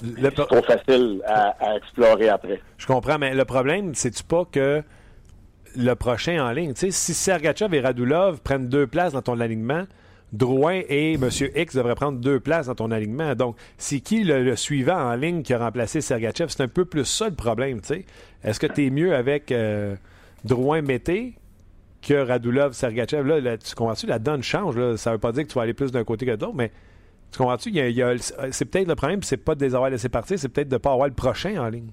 C'est trop facile à, explorer après. Je comprends, mais le problème, c'est-tu pas que le prochain en ligne, si Sergachev et Radulov prennent deux places dans ton alignement, Drouin et M. X devraient prendre deux places dans ton alignement. Donc, c'est qui le, suivant en ligne qui a remplacé Sergachev? C'est un peu plus ça le problème, Est-ce que tu es mieux avec euh, Drouin-Mété que Radulov-Sergachev? Là, tu comprends-tu? La donne change. Ça ne veut pas dire que tu vas aller plus d'un côté que de l'autre, mais tu comprends-tu? c'est peut-être le problème, c'est pas de les avoir laissés partir, c'est peut-être de ne pas avoir le prochain en ligne.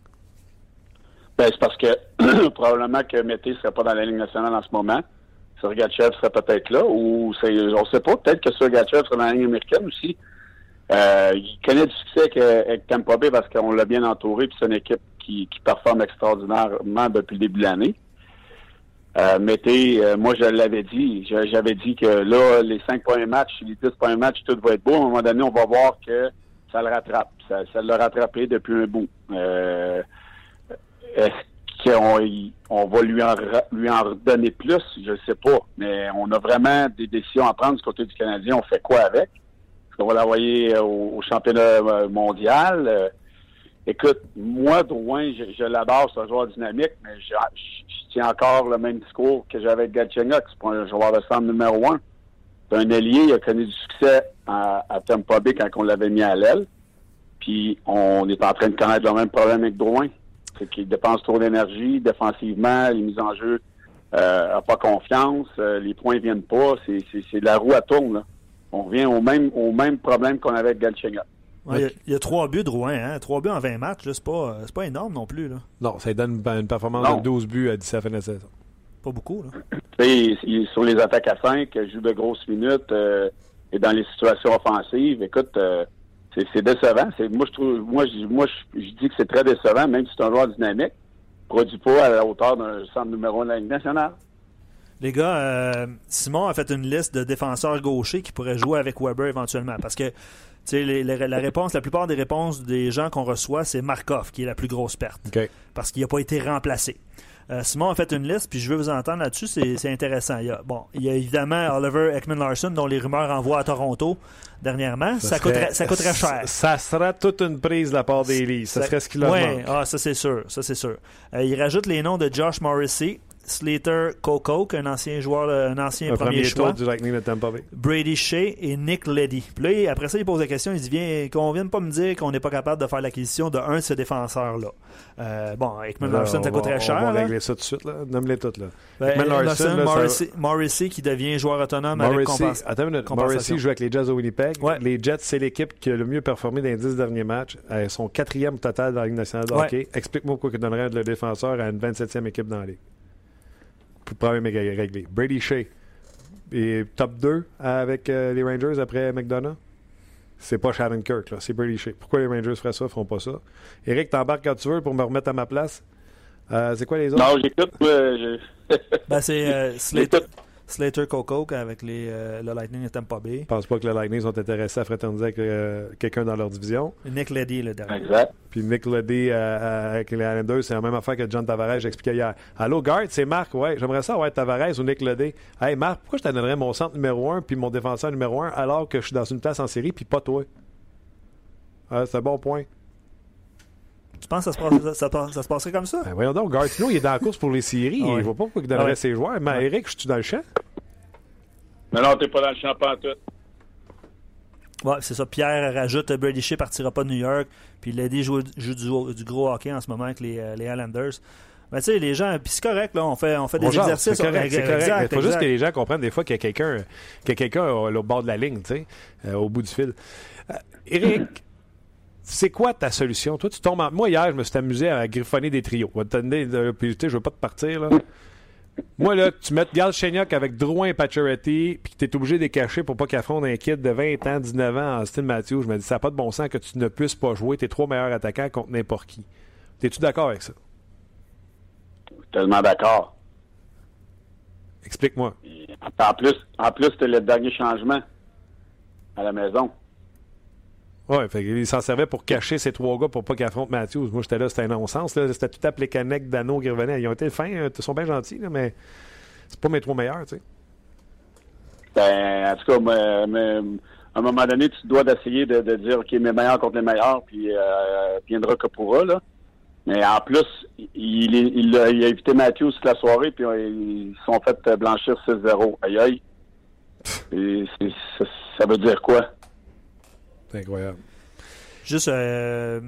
Ben, c'est parce que probablement que Mété ne serait pas dans la ligne nationale en ce moment. Sergachev serait peut-être là, ou on ne sait pas, peut-être que Sergachev serait dans la ligne américaine aussi. Euh, il connaît du succès avec, Tampa Bay parce qu'on l'a bien entouré, puis c'est une équipe qui, qui performe extraordinairement depuis le début de l'année. Euh, mettez, euh, moi je l'avais dit, j'avais dit que là, les cinq premiers matchs, les dix premiers matchs, tout va être beau. À un moment donné, on va voir que ça le rattrape. Ça, ça l'a rattrapé depuis un bout. Euh, est-ce qu'on on va lui en, lui en redonner plus? Je ne sais pas. Mais on a vraiment des décisions à prendre du côté du Canadien. On fait quoi avec? Est-ce qu'on va l'envoyer au, au, championnat mondial? Écoute, moi, Drouin, je, l'adore, c'est joueur dynamique, mais je, tiens encore le même discours que j'avais avec Galchenyuk. C'est pas un joueur de centre numéro un. C'est un ailier, il a connu du succès à, à Tampa Bay quand on l'avait mis à l'aile. Puis on est en train de connaître le même problème avec Drouin. C'est qu'il dépense trop d'énergie défensivement, les mises en jeu euh, pas confiance, euh, les points viennent pas, c'est la roue à tourne. On revient au même au même problème qu'on avait avec Galchenyuk il, y a, trois buts de Rouen, hein? Trois buts en 20 matchs, c'est pas, pas énorme non plus. Là. Non, ça donne une, performance de 12 buts à 17 à fin de la saison. Pas beaucoup, là. Il, sur les attaques à 5, joue de grosses minutes euh, et dans les situations offensives, écoute, euh, c'est décevant. Moi, je trouve moi, je, moi, je, dis que c'est très décevant, même si c'est un joueur dynamique. Produit pas à la hauteur d'un centre numéro 1 de la Ligue nationale. Les gars, euh, Simon a fait une liste de défenseurs gauchers qui pourraient jouer avec Weber éventuellement. Parce que les, la réponse, la plupart des réponses des gens qu'on reçoit, c'est Markov qui est la plus grosse perte. Parce qu'il n'a pas été remplacé. Euh, Simon a fait une liste, puis je veux vous entendre là-dessus, c'est intéressant. Il y, a, bon, il y a évidemment Oliver Ekman-Larson, dont les rumeurs envoient à Toronto dernièrement. Ça, coûterait, ça coûterait cher. Ça sera toute une prise de la part Leafs. Ça, serait ce qu'il leur ouais, Ah, ça c'est sûr. Ça c'est sûr. Euh, il rajoute les noms de Josh Morrissey, Slater Kokok, un ancien joueur, un ancien premier, choix. Du Lightning de Tampa Bay. Brady Shea et Nick Leddy. Puis là, après ça, il pose la question, il dit viens, qu'on vienne pas me dire qu'on n'est pas capable de faire l'acquisition de un de ces défenseurs-là. Euh, bon, Ekman Larson, ça coûterait cher. On va régler ça tout de suite, là. Nomme-les toutes, là. Ben, Ekman Larson, Morrissey, Morrissey, qui devient joueur autonome Morrissey, avec Attends une minute. Morrissey joue avec les Jets de Winnipeg. Les Jets, c'est l'équipe qui a le mieux performé dans les dix derniers matchs. Elles sont quatrième total dans la Ligue nationale de hockey. Explique-moi pourquoi il donnerait le défenseur à une 27e équipe dans la Ligue problème est réglé. Brady Shea est top 2 avec euh, les Rangers après McDonough. C'est pas Shannon Kirk, là. C'est Brady Shea. Pourquoi les Rangers feraient ça, feront pas ça? Eric, t'embarques quand tu veux pour me remettre à ma place. Euh, c'est quoi les autres? Non, j'écoute. ben, c'est euh, Slater Coco avec les, euh, le Lightning de Tampa Bay. Je pense pas que le Lightning sont intéressés à fraterniser avec euh, quelqu'un dans leur division. Nick Leddy, le dernier. Exact. Puis Nick Leddy euh, avec les Islanders, c'est la même affaire que John Tavares, j'expliquais hier. Allô, Guard, c'est Marc. Ouais, j'aimerais ça avoir Tavares ou Nick Leddy. Hey, Marc, pourquoi je te donnerais mon centre numéro 1 puis mon défenseur numéro 1 alors que je suis dans une place en série puis pas toi? c'est un bon point. Tu penses que ça se, ça, ça, se passerait comme ça? Ben voyons donc, Gartino, il est dans la course pour les séries. Ah il ne voit pas pourquoi il donnerait ah ses joueurs. Mais Eric, je suis dans le champ? Mais non, t'es pas dans le champ en tout. Ouais, c'est ça. Pierre rajoute Brady Shea partira pas de New York. Puis Lady joue, joue du, gros hockey en ce moment avec les, euh, les Highlanders. Mais tu sais, les gens, puis c'est correct, là, on fait, on fait des exercices. C'est correct, c'est correct. Il faut juste que les gens comprennent des fois qu'il y a quelqu'un qu'il quelqu'un au bord de la ligne, tu sais, euh, au bout du fil. Euh, Eric, c'est quoi ta solution? Toi, tu tombes en... Moi, hier, je me suis amusé à griffonner des trios. Puis, je veux pas te partir, là. Moi, là, tu mets Galchenyuk avec Drouin et Pacioretty, puis tu es obligé de les cacher pour pas qu'il affronte un kid de 20 ans, 19 ans, en style Matthews. Je me dis, ça n'a pas de bon sens que tu ne puisses pas jouer tes trois meilleurs attaquants contre n'importe qui. Es-tu d'accord avec ça? Tellement d'accord. Explique-moi. En plus, en plus, c'était le dernier changement à la maison. Oui, il s'en servait pour cacher ces trois gars pour pas qu'ils affrontent Matthews. Moi, j'étais là, c'était un non-sens. C'était tout à Plekanec, Dano qui revenaient. Ils ont été fins, hein, ils sont bien gentils, là, mais c'est pas mes trois meilleurs, tu sais. Ben, en tout cas, à un moment donné, tu dois d'essayer de, dire, OK, mes meilleurs contre les meilleurs, puis euh, viendra que pourra, là. Mais en plus, il, il, a, évité Matthews toute la soirée, puis euh, ils sont fait blanchir 6-0. Aïe aïe. Et ça veut dire quoi? C'est incroyable. Juste euh,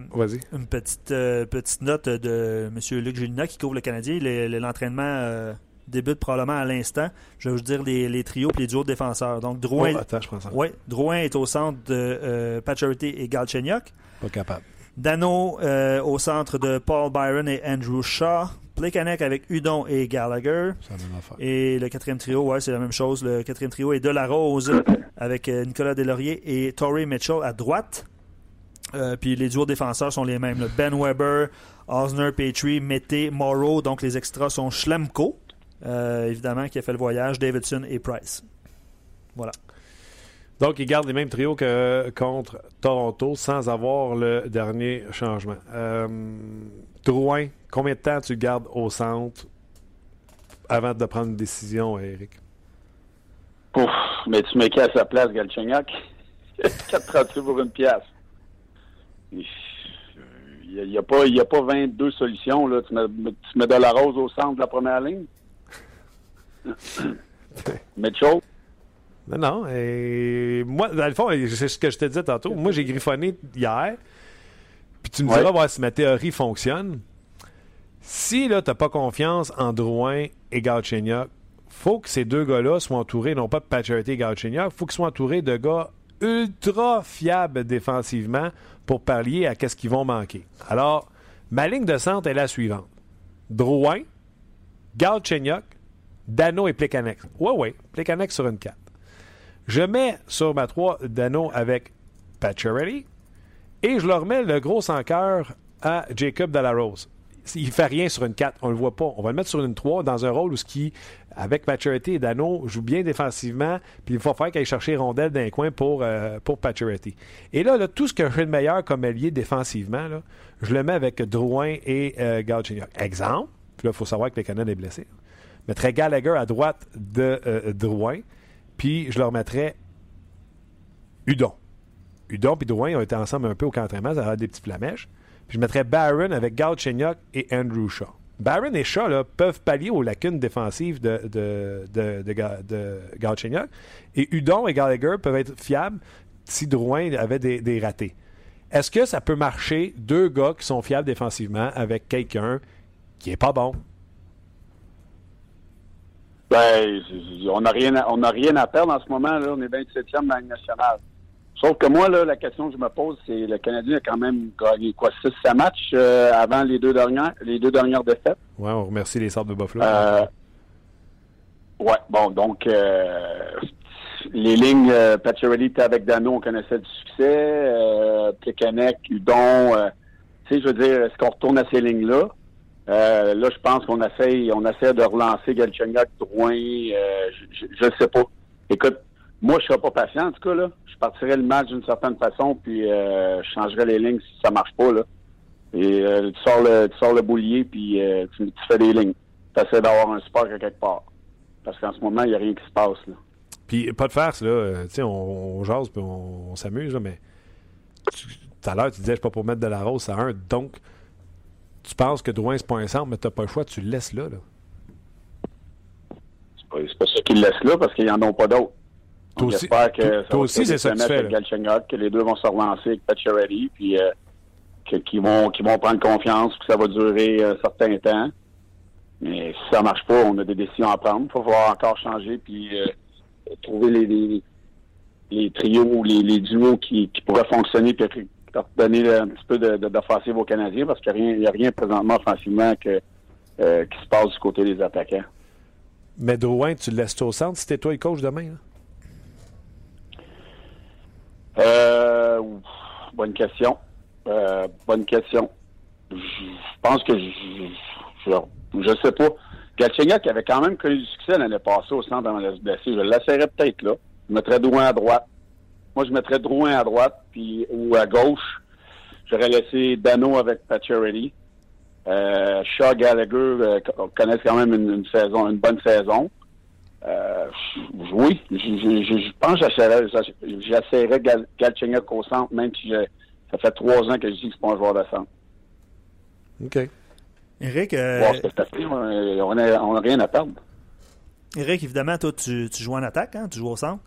une petite, euh, petite note de M. Luc Julina qui couvre le Canadien. L'entraînement euh, débute probablement à l'instant. Je vais vous dire les, trios et les duos de défenseurs. Donc, Drouin, oh, Drouin est au centre de Pacioretty et Galchenyuk. Pas capable. Dano au centre de Paul Byron et Andrew Shaw. Plekanec avec Udon et Gallagher. Et le quatrième trio, ouais, c'est la même chose. Le quatrième trio est De La Rose avec euh, Nicolas Delaurier et Torrey Mitchell à droite. Euh, puis les duos défenseurs sont les mêmes. Ben Weber, Osner, Petrie, Mété, Morrow. Donc les extras sont Schlemko, euh, évidemment, qui a fait le voyage, Davidson et Price. Voilà. Donc, ils gardent les mêmes trios que contre Toronto sans avoir le dernier changement. Drouin, combien de temps tu gardes au centre avant de prendre une décision, Eric? Ouf, mais tu mets qui à sa place, Galchenyuk? 4,38 pour une pièce. Il n'y a, a, pas, a pas 22 solutions. Là. Tu, mets, tu mets de la rose au centre de la première ligne? Mitchell? Non, non. Et moi, dans le fond, c'est ce que je te disais tantôt. Moi, j'ai griffonné hier. Puis tu me diras voir si ma théorie fonctionne. Si là, tu n'as pas confiance en Drouin et Galchenyuk, faut que ces deux gars-là soient entourés, non pas de Pacioretty et Galchenyuk, faut qu'ils soient entourés de gars ultra fiables défensivement pour pallier à qu'est-ce qu'ils vont manquer. Alors, ma ligne de centre est la suivante. Drouin, Galchenyuk, Dano et Plekanec. Ouais, ouais, Plekanec sur une 4. Je mets sur ma 3 Dano avec Pacioretty, et je leur mets le gros sans cœur à Jacob Delarose. il fait rien sur une 4, on le voit pas. On va le mettre sur une 3 dans un rôle où ce qui, avec Pacioretty et Dano, joue bien défensivement, puis il va falloir qu'il chercher rondelle d'un coin pour, euh. Et là, tout ce que j'ai de meilleur comme allié défensivement, je le mets avec Drouin et euh, Exemple, puis là, il faut savoir que le Canada est blessé. Je mettrais Gallagher à droite de euh, Drouin, puis je leur mettrais Udon. Udon et Drouin ont été ensemble un peu au camp d'entraînement, ça a des petits flamèches. Puis je mettrais Barron avec Galchenyuk et Andrew Shaw. Barron et Shaw peuvent pallier aux lacunes défensives de, de, de, Et Udon et Gallagher peuvent être fiables si Drouin avait des, des ratés. Est-ce que ça peut marcher deux gars qui sont fiables défensivement avec quelqu'un qui est pas bon? Ben, on n'a rien, à, rien à perdre en ce moment. Là. On est 27e dans la nationale. Sauf que moi, là, la question que je me pose, c'est le Canadien a quand même gagné quoi, 6 matchs euh, avant les deux dernières, les deux dernières défaites. Oui, on remercie les sortes de Buffalo. Euh, ouais, bon, donc euh, les lignes euh, était avec Dano, on connaissait du succès. Euh, Plekanec, Udon, euh, tu sais, je veux dire, est-ce qu'on retourne à ces lignes-là? Là, je pense qu'on essaie, on essaie de relancer Galchenyuk, Drouin, je ne sais pas. Écoute, moi, je serais pas patient, en tout cas, là. Je partirais le match d'une certaine façon, puis euh, je changerais les lignes si ça marche pas, là. Et euh, tu, sors le, tu sors le boulier, puis euh, tu, fais des lignes. Tu essaies d'avoir un sport à quelque part. Parce qu'en ce moment, il n'y a rien qui se passe, là. Puis, pas de farce, là. Tu sais, on, jase, puis on, s'amuse, mais tout à l'heure, tu disais, je suis pas pour mettre de la rose à un. Donc, tu penses que Drouin, c'est pas un centre, mais tu n'as pas le choix, tu le laisses là, là. C'est pas, ça qu'ils le laissent là, parce qu'ils n'en ont pas d'autres. Toi aussi, que toi, aussi c'est ça que tu fais. que les deux vont se relancer avec Pacioretty, puis euh, qu'ils vont, qu'ils vont prendre confiance, que ça va durer un certain temps. Mais si ça marche pas, on a des décisions à prendre. Il faut voir encore changer, puis euh, trouver les, les, les, trios, les, les duos qui, qui pourraient fonctionner, puis donner un petit peu d'offensive aux Canadiens, parce qu'il n'y a, a, rien présentement offensivement que, euh, qui se passe du côté des attaquants. Mais Drouin, tu le laisses au centre si t'es toi le coach demain? Là? Euh, bonne question. Euh, bonne question. Je pense que je, je, sais pas. qui avait quand même connu du succès l'année passée au centre dans le blessé. Je l'essaierais peut-être là. Je mettrais Drouin à droite. Moi, je mettrais Drouin à droite puis ou à gauche. J'aurais laissé Dano avec Pacioretty. Euh, Shaw Gallagher euh, connaissent quand même une, saison, une bonne saison. Euh, oui, je, pense que j'essaierais Gal, Galchenyuk au centre, même si ça fait trois ans que je dis que c'est pas un joueur de centre. OK. Eric, euh, on n'a rien à perdre. Eric, évidemment, toi, tu, joues en attaque, hein? tu joues au centre.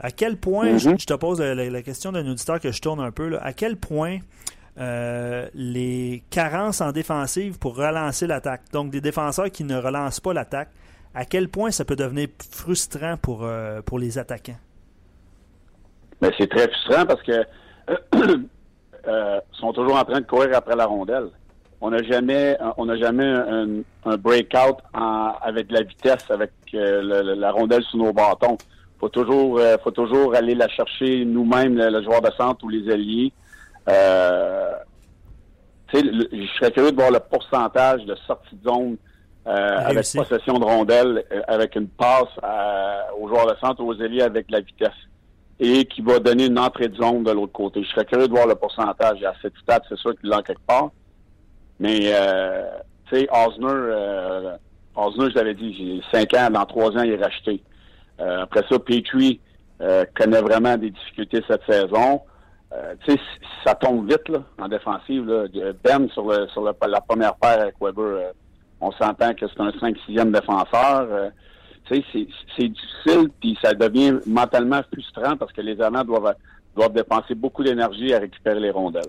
À quel point, mm-hmm. je, te pose la, question d'un auditeur que je tourne un peu, à quel point euh, les carences en défensive pour relancer l'attaque, donc des défenseurs qui ne relancent pas l'attaque, à quel point ça peut devenir frustrant pour, euh, pour les attaquants? Mais c'est très frustrant parce que euh, sont toujours en train de courir après la rondelle. On n'a jamais, on n'a jamais un, un breakout avec de la vitesse, avec euh, la rondelle sous nos bâtons. Faut toujours, faut toujours aller la chercher nous-mêmes, le, joueur de centre ou les alliés. je serais curieux de voir le pourcentage de sortie de zone euh, avec possession de rondelle, euh, avec une passe aux joueurs de centre, aux ailiers avec la vitesse. Et qui va donner une entrée de zone de l'autre côté. Je serais curieux de voir le pourcentage. À cette stade, c'est sûr qu'il l'a quelque part. Mais, euh, tu sais, Osner, euh, Osner, je l'avais dit, j'ai cinq ans, dans trois ans, il est racheté. Après ça, Petrie connaît vraiment des difficultés cette saison. tu sais, ça tombe vite là, en défensive. Ben sur, la première paire avec Weber on s'entend que c'est un 5-6e défenseur. Euh, tu sais, c'est difficile, puis ça devient mentalement frustrant parce que les Allemands doivent, dépenser beaucoup d'énergie à récupérer les rondelles.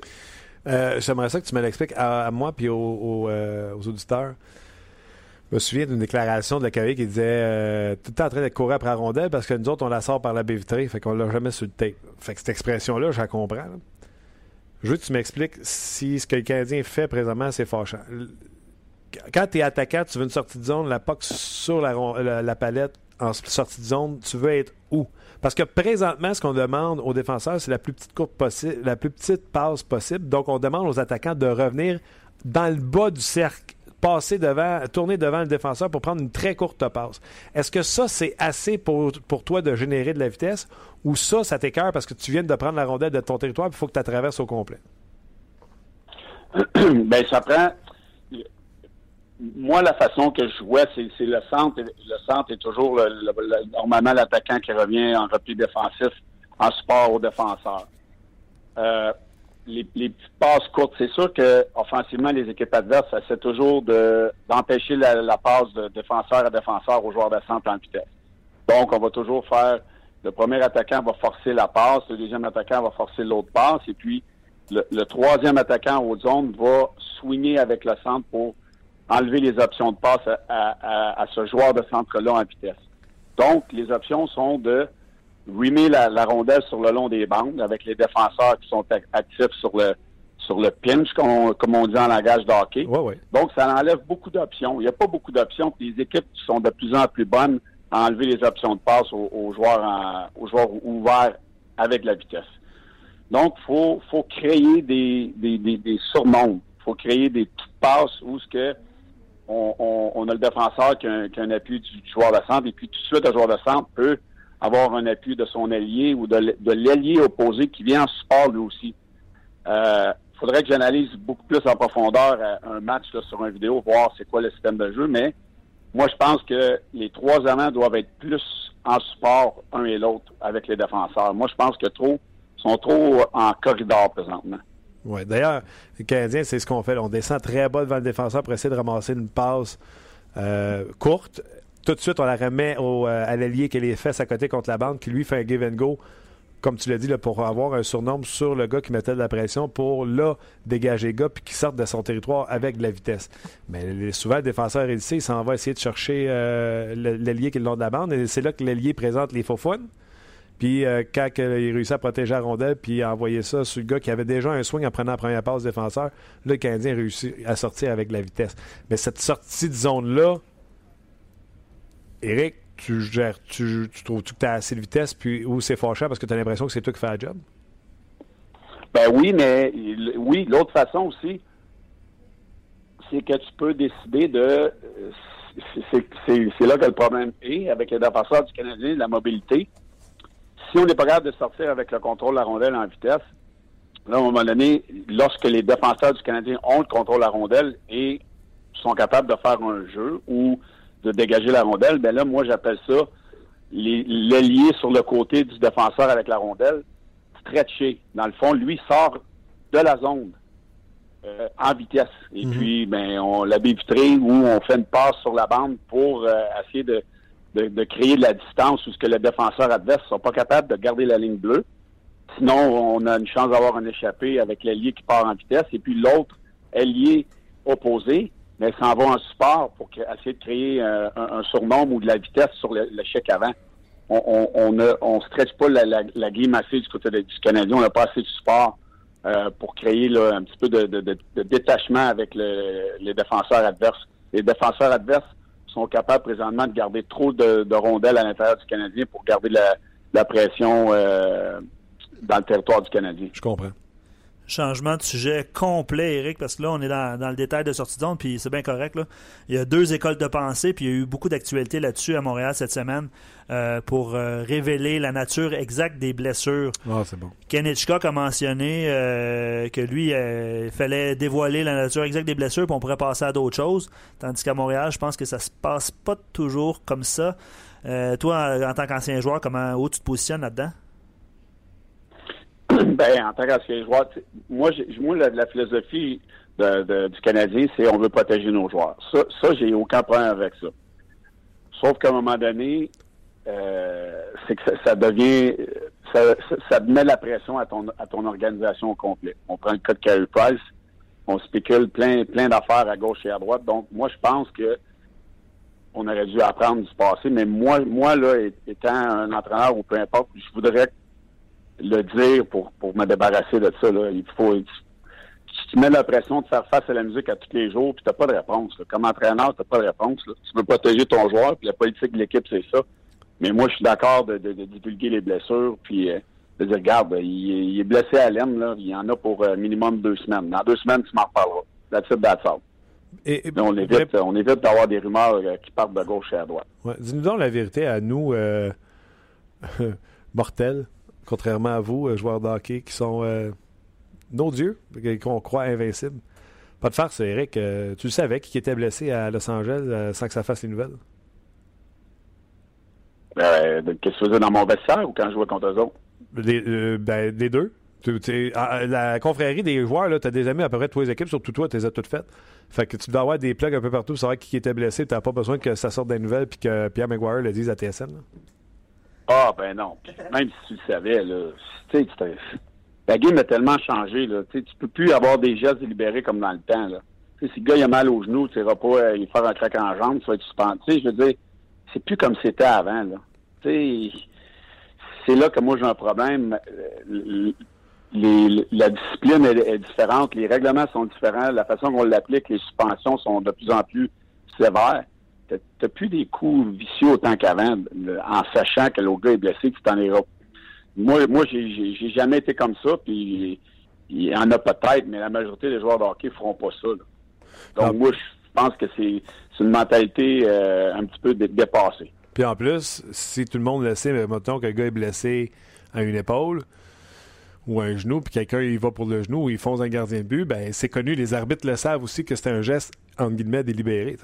Euh, j'aimerais ça que tu me l'expliques à, moi puis euh, aux, auditeurs. Je me souviens d'une déclaration de la qui disait tout le temps en train de courir après la rondelle parce que nous autres, on la sort par la baie vitrée, fait qu'on l'a jamais sur le tape. Fait que cette expression-là, je la comprends. Je veux que tu m'expliques si ce que le Canadien fait présentement, c'est fâchant quand tu es attaquant, tu veux une sortie de zone, la POC sur la, palette en sortie de zone, tu veux être où? Parce que présentement, ce qu'on demande aux défenseurs, c'est la plus petite courte possible, la plus petite passe possible. Donc, on demande aux attaquants de revenir dans le bas du cercle, passer devant, tourner devant le défenseur pour prendre une très courte passe. Est-ce que ça, c'est assez pour, pour toi de générer de la vitesse ou ça, ça t'écœure parce que tu viens de prendre la rondelle de ton territoire et il faut que tu la traverses au complet? ben, ça prend. Moi, la façon que je jouais, c'est le centre. Le centre est toujours normalement l'attaquant qui revient en repli défensif en support au défenseur. Euh, les, petites passes courtes, c'est sûr que offensivement, les équipes adverses essaient toujours d'empêcher la, passe de défenseur à défenseur aux joueurs de centre en vitesse. Donc, on va toujours faire le premier attaquant va forcer la passe, le deuxième attaquant va forcer l'autre passe, et puis le, troisième attaquant aux zone va swinger avec le centre pour enlever les options de passe à, ce joueur de centre-là en vitesse. Donc, les options sont de rimer la, rondelle sur le long des bandes avec les défenseurs qui sont actifs sur le sur le pinch, comme on, dit en langage de hockey. Donc, ça enlève beaucoup d'options. Il n'y a pas beaucoup d'options. Les équipes sont de plus en plus bonnes à enlever les options de passe aux, joueurs, aux joueurs ouverts avec la vitesse. Donc, faut faut créer des, des, des, des faut créer des petites passes où ce que on, on, a le défenseur qui a, un, appui du, joueur de centre et puis tout de suite, le joueur de centre peut avoir un appui de son allié ou de, de l'allié opposé qui vient en support lui aussi. Euh, faudrait que j'analyse beaucoup plus en profondeur euh, un match sur une vidéo, voir c'est quoi le système de jeu, mais moi, je pense que les trois amants doivent être plus en support un et l'autre avec les défenseurs. Moi, je pense que trop sont trop en corridor présentement. Oui, d'ailleurs, les Canadiens, c'est ce qu'on fait. On descend très bas devant le défenseur pour essayer de ramasser une passe euh, courte. Tout de suite, on la remet euh, à l'allié qui a les fesses à côté contre la bande, qui lui fait un give and go, comme tu l'as dit, là, pour avoir un surnom sur le gars qui mettait de la pression pour là dégager le gars puis qui sorte de son territoire avec de la vitesse. Mais souvent, le défenseur ici, il s'en va essayer de chercher euh, l'allié qui est le long de la bande et c'est là que l'allié présente les faux fun. Puis euh, quand il réussit à protéger la rondelle, puis à envoyer ça sur le gars qui avait déjà un swing en prenant la première passe défenseur, le Canadien réussit à sortir avec la vitesse. Mais cette sortie de zone-là, Eric, tu gères, tu, trouves que tu as assez de vitesse, puis ou c'est fâchant parce que tu as l'impression que c'est toi qui fais la job? Ben oui, mais oui, l'autre façon aussi, c'est que tu peux décider de. C'est là que le problème est avec les défenseurs du Canadien, la mobilité si on n'est pas capable de sortir avec le contrôle de la rondelle en vitesse, là, à un moment donné, lorsque les défenseurs du Canadien ont le contrôle de la rondelle et sont capables de faire un jeu ou de dégager la rondelle, ben là, moi, j'appelle ça l'ailier sur le côté du défenseur avec la rondelle, stretché. Dans le fond, lui sort de la zone euh, en vitesse. Et mhm. puis, ben, on l'a vitré ou on fait une passe sur la bande pour euh, essayer de de, créer de la distance où ce que le défenseur adverse ne sont pas capables de garder la ligne bleue. Sinon, on a une chance d'avoir un échappé avec l'allié qui part en vitesse et puis l'autre allié opposé, mais s'en va en support pour essayer de créer euh, un, surnombre ou de la vitesse sur le, chèque avant. On on, on, stretch pas la, la, assez du côté du Canadien. On n'a pas assez de support euh, pour créer un petit peu de, détachement avec les défenseurs adverses. Les défenseurs adverses sont capables présentement de garder trop de, rondelles à l'intérieur du Canadien pour garder la, pression euh, dans le territoire du Canadien. Je comprends. Changement de sujet complet, Eric, parce que là, on est dans, le détail de sortie de zone, puis c'est bien correct. Là. Il y a deux écoles de pensée, puis il y a eu beaucoup d'actualités là-dessus à Montréal cette semaine euh, pour euh, révéler la nature exacte des blessures. Ah, c'est bon. Ken Hitchcock a mentionné euh, que lui, il fallait dévoiler la nature exacte des blessures, puis on pourrait passer à d'autres choses. Tandis qu'à Montréal, je pense que ça se passe pas toujours comme ça. toi, en, tant qu'ancien joueur, comment où tu te positionnes là-dedans? Ben, en tant qu'ancien joueur, moi, moi la, philosophie du Canadien, c'est on veut protéger nos joueurs. Ça, j'ai aucun problème avec ça. Sauf qu'à un moment donné, euh, c'est que ça, devient, ça, ça, met la pression à ton, à ton organisation au complet. On prend le cas de Carey Price, on spécule plein, plein d'affaires à gauche et à droite. Donc, moi, je pense que on aurait dû apprendre du passé. Mais moi, moi là, étant un entraîneur ou peu importe, je voudrais le dire pour, pour me débarrasser de ça. Là. Il faut. Tu, mets la pression de faire face à la musique à tous les jours, puis t'as pas de réponse. Comme entraîneur, t'as pas de réponse. Tu veux protéger ton joueur, puis la politique de l'équipe, c'est ça. Mais moi, je suis d'accord de, de, divulguer les blessures, puis euh, de dire, regarde, il, est blessé à l'aine, là, il y en a pour euh, minimum deux semaines. Dans deux semaines, tu m'en reparleras. It, that's all. Et, on évite, on évite d'avoir des rumeurs euh, qui partent de gauche et à droite. Ouais. Dis-nous donc la vérité à nous, euh, mortels, contrairement à vous, euh, joueurs de hockey, qui sont nos dieux, qu'on croit invincibles. Pas de farce, Eric. tu le savais qui était blessé à Los Angeles sans que ça fasse les nouvelles? Qu'est-ce que tu faisais dans mon vestiaire ou quand je jouais contre eux autres? Les, ben, les deux. la confrérie des joueurs, tu as des amis à peu près de tous les équipes, surtout toi, tu les as toutes faites. Fait que tu dois avoir des plugs un peu partout pour savoir qui était blessé. Tu n'as pas besoin que ça sorte des nouvelles puis que Pierre McGuire le dise à TSN. Ah, ben non. Même si tu le savais, là, tu sais, la game a tellement changé. Là, tu peux plus avoir des gestes délibérés comme dans le temps. Là. si le gars il a mal au genou, tu n'iras pas euh, il faire un crack en jambe, tu vas être suspendu. Je veux dire, c'est plus comme c'était avant. Là. C'est là que moi j'ai un problème. Euh, la discipline est, différente, les règlements sont différents, la façon qu'on l'applique, les suspensions sont de plus en plus sévères. Tu n'as plus des coups vicieux autant qu'avant, en sachant que l'autre gars est blessé, tu t'en iras. Moi, moi, j'ai jamais été comme ça, puis il y en a peut-être, mais la majorité des joueurs de hockey feront pas ça. Donc, ah. moi, je pense que c'est une mentalité euh, un petit peu dépassée. Puis en plus, si tout le monde le sait, mettons que le gars est blessé à une épaule, ou un genou, puis quelqu'un il va pour le genou ou il fonce un gardien de but, ben c'est connu, les arbitres le savent aussi que c'est un geste, entre guillemets, délibéré.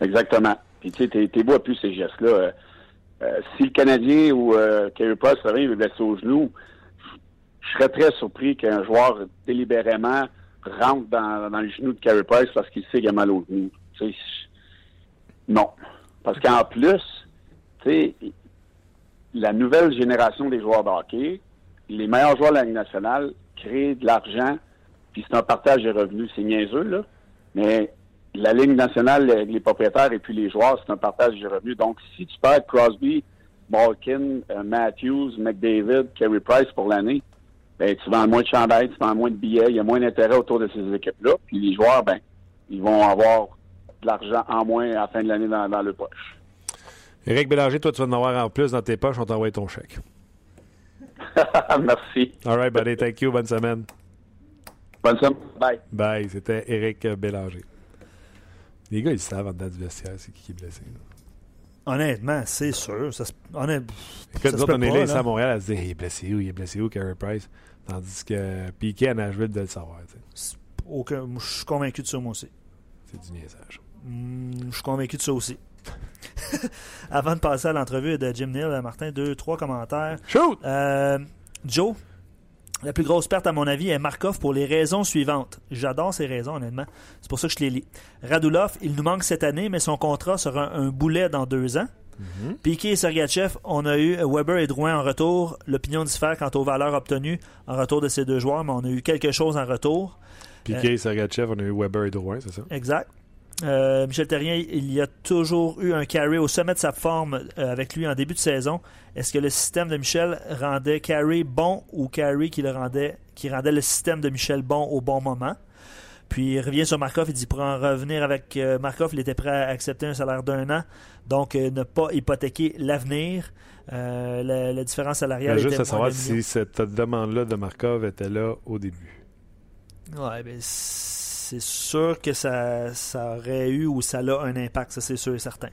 Exactement. Puis tu sais, t'es beau plus ces gestes-là. Euh, euh, si le Canadien ou euh, Kerry Price revient il blessé au genou, je serais très surpris qu'un joueur délibérément rentre dans, dans le genou de Carey Price parce qu'il sait qu'il a mal au genou. non. Parce qu'en plus, tu sais, la nouvelle génération des joueurs de hockey, les meilleurs joueurs de la Ligue nationale créent de l'argent, puis c'est un partage de revenus. C'est niaiseux, là. Mais la Ligue nationale, les, propriétaires et puis les joueurs, c'est un partage de revenus. Donc, si tu perds Crosby, Malkin, euh, Matthews, McDavid, Kerry Price pour l'année, ben, tu vends moins de chandails, tu vends moins de billets, il y a moins d'intérêt autour de ces équipes-là. Puis les joueurs, ben, ils vont avoir de l'argent en moins à la fin de l'année dans, dans le poche. Éric Bélanger, toi, tu vas en avoir en plus dans tes poches, on t'envoie ton chèque. Merci. All right, buddy. Thank you. Bonne semaine. Bonne semaine. Bye. Bye. C'était Éric Bélanger. Les gars, ils savent en dedans du vestiaire c'est qui est blessé. Honnêtement, c'est sûr. Ça, honnête, Écoute, nous on est là, ici à Montréal, à se dire il est blessé où, il est blessé où, Carey Price? Tandis que Piquet à Nashville de le savoir. Aucun, je suis convaincu de ça, moi aussi. C'est du niaisage. Hmm, je suis convaincu de ça aussi. Avant de passer à l'entrevue de Jim Neal, Martin, deux, trois commentaires. Shoot! Euh, Joe, la plus grosse perte, à mon avis, est Markov pour les raisons suivantes. J'adore ces raisons, honnêtement. C'est pour ça que je les lis. Radulov, il nous manque cette année, mais son contrat sera un, boulet dans deux ans. Mm-hmm. Piquet et Sergachev, on a eu Weber et Drouin en retour. L'opinion diffère quant aux valeurs obtenues en retour de ces deux joueurs, mais on a eu quelque chose en retour. Piquet et Sergachev, on a eu Weber et Drouin, c'est ça? Exact. Euh, Michel Terrien, il y a toujours eu un carry au sommet de sa forme euh, avec lui en début de saison. Est-ce que le système de Michel rendait carry bon ou carry qui, le rendait, qui rendait le système de Michel bon au bon moment? Puis il revient sur Markov, il dit pour en revenir avec euh, Markov, il était prêt à accepter un salaire d'un an, donc ne pas hypothéquer l'avenir. La, différence salariale. était juste à savoir si cette demande-là de Markov était là au début. Ouais, ben c'est sûr que ça, ça, aurait eu ou ça a un impact, ça c'est sûr et certain.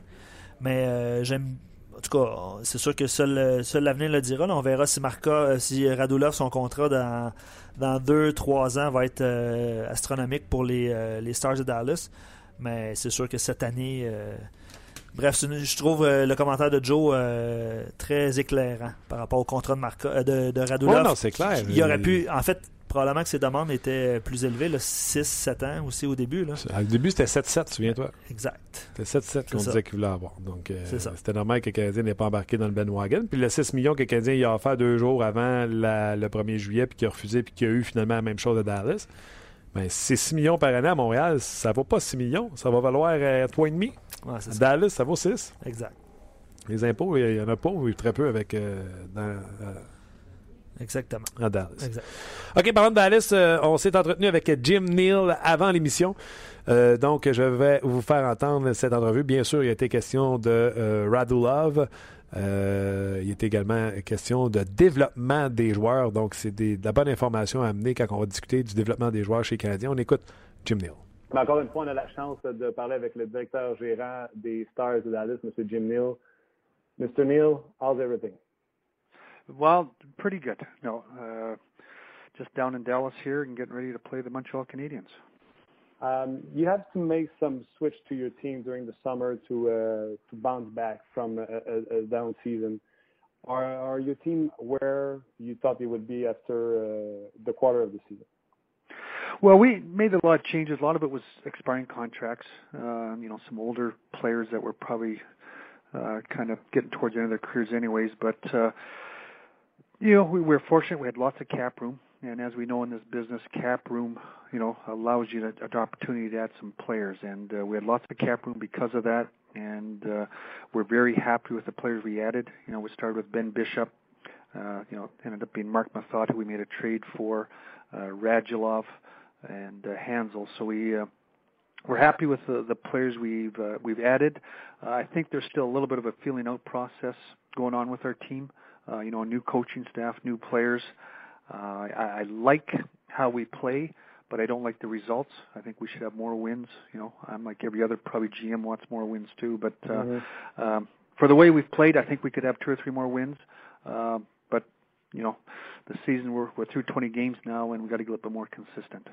Mais euh, j'aime. En tout cas, c'est sûr que seul, seul l'avenir le dira. on verra si Marca, euh, si Radulov, son contrat dans, dans deux, trois ans va être euh, astronomique pour les, les, Stars de Dallas. Mais c'est sûr que cette année. Bref, je trouve le commentaire de Joe très éclairant par rapport au contrat de, Marca, de, de Radulov. non, c'est clair. Il aurait pu, en fait, probablement que ses demandes étaient plus élevées, 6-7 ans aussi au début. Là. Au début, c'était 7-7, souviens-toi. Exact. C'était 7-7 qu'on disait qu'il voulait avoir. Donc, euh, c'était normal que le Canadien n'ait pas embarqué dans le Ben Wagon. Puis le 6 millions que le Canadien a offert deux jours avant le 1er juillet, puis qu'il a refusé, puis qu'il a eu finalement la même chose à Dallas. Ben, c'est 6 millions par année à Montréal, ça vaut pas 6 millions. Ça va valoir euh, 3,5. Ouais, à Dallas, ça vaut 6. Exact. Les impôts, il y en a pas, ou très peu avec euh, dans, euh, Exactement. À Dallas. OK, parlant de Dallas, euh, on s'est entretenu avec Jim Neal avant l'émission. Euh, donc, je vais vous faire entendre cette entrevue. Bien sûr, il a été question de euh, Radulov, Euh, il est également question de développement des joueurs. Donc, c'est de la bonne information à amener quand on va discuter du développement des joueurs chez les Canadiens. On écoute Jim Neal. encore une fois, on a la chance de parler avec le directeur gérant des Stars de Dallas, M. Jim Neal. Mr. Neal, how's everything? Well, pretty good. No, uh, just down in Dallas here and getting ready to play the Montreal Canadiens. Um, you had to make some switch to your team during the summer to uh, to bounce back from a, a, a down season. Are, are your team where you thought they would be after uh, the quarter of the season? Well, we made a lot of changes. A lot of it was expiring contracts. Uh, you know, some older players that were probably uh, kind of getting towards the end of their careers, anyways. But uh, you know, we were fortunate. We had lots of cap room. And as we know in this business, cap room, you know, allows you an opportunity to add some players. And uh, we had lots of cap room because of that. And uh, we're very happy with the players we added. You know, we started with Ben Bishop. Uh, you know, ended up being Mark Mathot, who we made a trade for, uh, Radulov, and uh, Hansel. So we uh, we're happy with the, the players we've uh, we've added. Uh, I think there's still a little bit of a feeling out process going on with our team. Uh, you know, a new coaching staff, new players. Uh, I, I like how we play, but I don't like the results. I think we should have more wins. You know, I'm like every other probably GM wants more wins too. But uh, mm-hmm. um, for the way we've played, I think we could have two or three more wins. Uh, but you know, the season we're we're through 20 games now, and we got to get a little bit more consistent.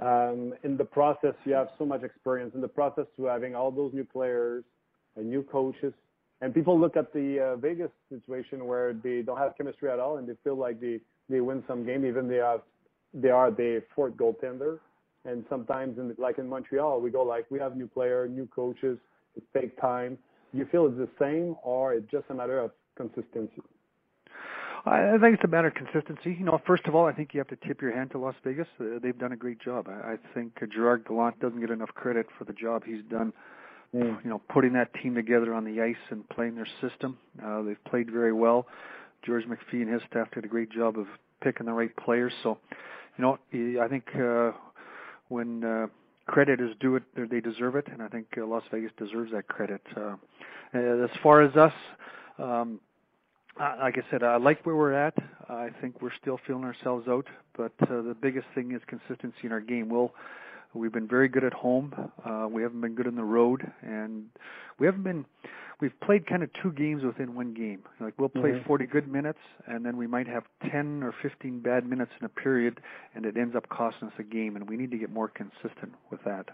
Um, in the process, you have so much experience. In the process to having all those new players and new coaches, and people look at the uh, Vegas situation where they don't have chemistry at all, and they feel like they they win some game, even they have they are the fourth goaltender. And sometimes, in like in Montreal, we go like we have new player, new coaches. It takes time. You feel it's the same, or it's just a matter of consistency? I think it's a matter of consistency. You know, first of all, I think you have to tip your hand to Las Vegas. They've done a great job. I, think Gerard Gallant doesn't get enough credit for the job he's done. Mm. You know, putting that team together on the ice and playing their system. Uh, they've played very well. George McPhee and his staff did a great job of picking the right players. So, you know, I think uh, when uh, credit is due, it they deserve it, and I think uh, Las Vegas deserves that credit. Uh, as far as us, um, like I said, I like where we're at. I think we're still feeling ourselves out, but uh, the biggest thing is consistency in our game. We'll we've been very good at home. Uh, we haven't been good on the road, and we haven't been we've played kind of two games within one game. Like we'll play mm-hmm. 40 good minutes, and then we might have 10 or 15 bad minutes in a period, and it ends up costing us a game. And we need to get more consistent with that.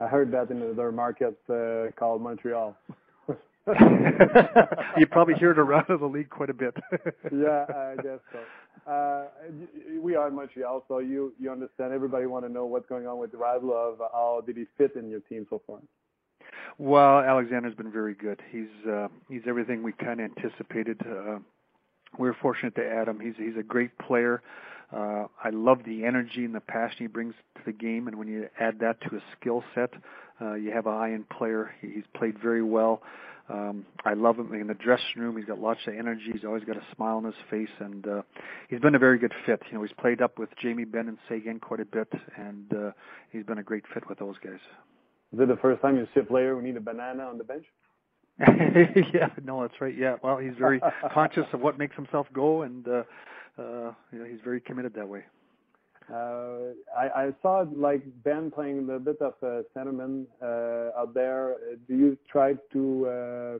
I heard that in another market uh, called Montreal. you probably hear it around the league quite a bit. yeah, I guess so. Uh, we are in Montreal, so you you understand. Everybody want to know what's going on with Radulov. How did he fit in your team so far? Well, Alexander's been very good. He's uh, he's everything we kind of anticipated. Uh, we are fortunate to add him. He's he's a great player. Uh, I love the energy and the passion he brings to the game, and when you add that to a skill set, uh, you have a high-end player. He's played very well. Um, I love him in the dressing room. He's got lots of energy. He's always got a smile on his face, and uh, he's been a very good fit. You know, he's played up with Jamie Benn and Sagan quite a bit, and uh, he's been a great fit with those guys. Is it the first time you see a player who need a banana on the bench? yeah, no, that's right. Yeah, well, he's very conscious of what makes himself go, and uh, uh, you know, he's very committed that way. Uh, I, I saw like Ben playing a bit of uh, centerman uh, out there. Do you try to uh,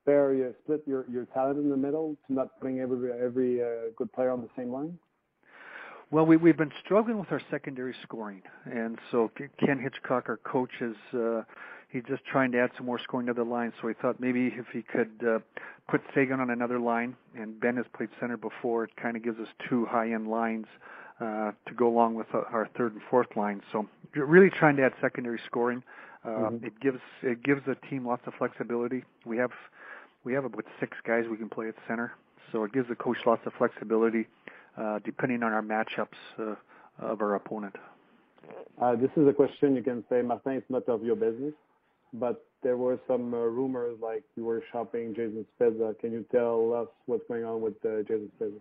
spare your split your, your talent in the middle to not putting every every uh, good player on the same line? Well, we, we've been struggling with our secondary scoring, and so Ken Hitchcock, our coach, is uh, he's just trying to add some more scoring to the line. So he thought maybe if he could uh, put Sagan on another line, and Ben has played center before, it kind of gives us two high-end lines uh, to go along with our third and fourth line. So really trying to add secondary scoring. Uh, mm-hmm. It gives it gives the team lots of flexibility. We have we have about six guys we can play at center, so it gives the coach lots of flexibility uh, depending on our matchups uh, of our opponent. Uh, this is a question you can say, Martin, it's not of your business, but there were some uh, rumors like you were shopping Jason Spezza. Can you tell us what's going on with uh, Jason Spezza?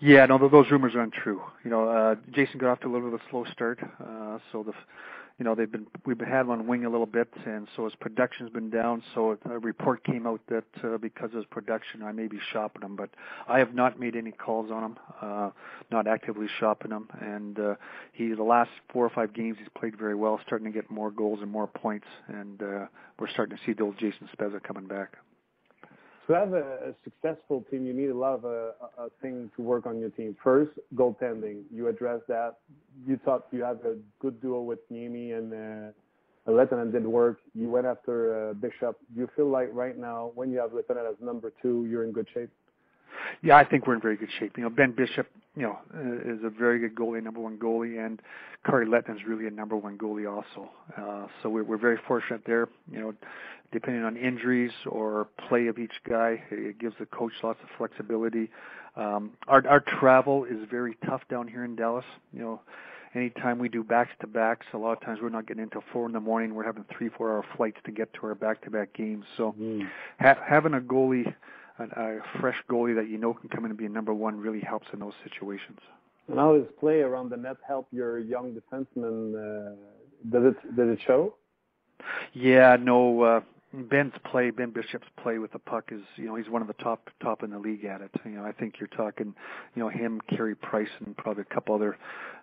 Yeah, no, those rumors are untrue. You know, uh, Jason got off to a little bit of a slow start, uh, so the you know they've been we've had him on wing a little bit, and so his production's been down. So a report came out that uh, because of his production, I may be shopping him, but I have not made any calls on him, uh, not actively shopping him. And uh, he the last four or five games he's played very well, starting to get more goals and more points, and uh, we're starting to see the old Jason Spezza coming back to have a, a, successful team, you need a lot of uh, a, a thing to work on your team. First, goaltending. You address that. You thought you had a good duo with Niemi and uh, Lehtonen did work. You went after uh, Bishop. Do you feel like right now, when you have Lehtonen as number two, you're in good shape? Yeah, I think we're in very good shape. You know, Ben Bishop, you know, uh, is a very good goalie, number one goalie, and Kari Lehtonen is really a number one goalie also. Uh, so we're, we're very fortunate there. You know, depending on injuries or play of each guy, it gives the coach lots of flexibility. Um, our our travel is very tough down here in Dallas. You know, anytime we do backs to backs, a lot of times we're not getting until four in the morning. We're having three, four hour flights to get to our back to back games. So mm. ha- having a goalie a, fresh goalie that you know can come in and be a number one really helps in those situations. And how does play around the net help your young defenseman? Uh, does it does it show? Yeah, no. Uh, Ben's play, Ben Bishop's play with the puck is, you know, he's one of the top top in the league at it. You know, I think you're talking, you know, him, Carey Price, and probably a couple other,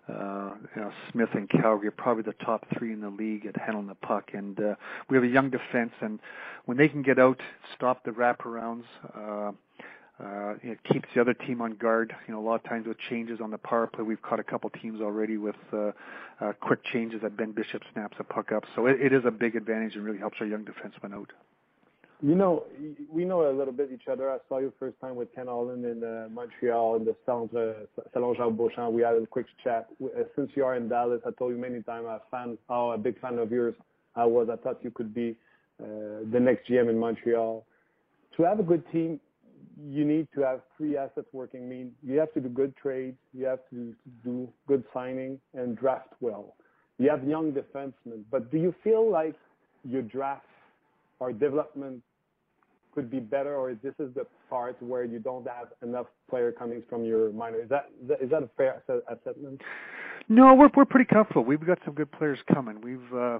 uh, you know, Smith and Calgary probably the top three in the league at handling the puck. And uh, we have a young defense, and when they can get out, stop the wraparounds. Uh, uh, it keeps the other team on guard. You know, a lot of times with changes on the power play, we've caught a couple teams already with uh, uh, quick changes that Ben Bishop snaps a puck up. So it, it is a big advantage and really helps our young defensemen out. You know, we know a little bit each other. I saw you first time with Ken Holland in uh, Montreal in the Centre Salon Jacques Beauchamp. We had a quick chat. Uh, since you are in Dallas, I told you many times I'm a fan, oh, a big fan of yours. I was. I thought you could be uh, the next GM in Montreal. To have a good team, you need to have three assets working. Mean you have to do good trades, you have to do good signing and draft well. You have young defensemen, but do you feel like your draft or development could be better, or this is the part where you don't have enough player coming from your minor? Is that is that a fair assessment? No, we're we're pretty comfortable. We've got some good players coming. We've uh,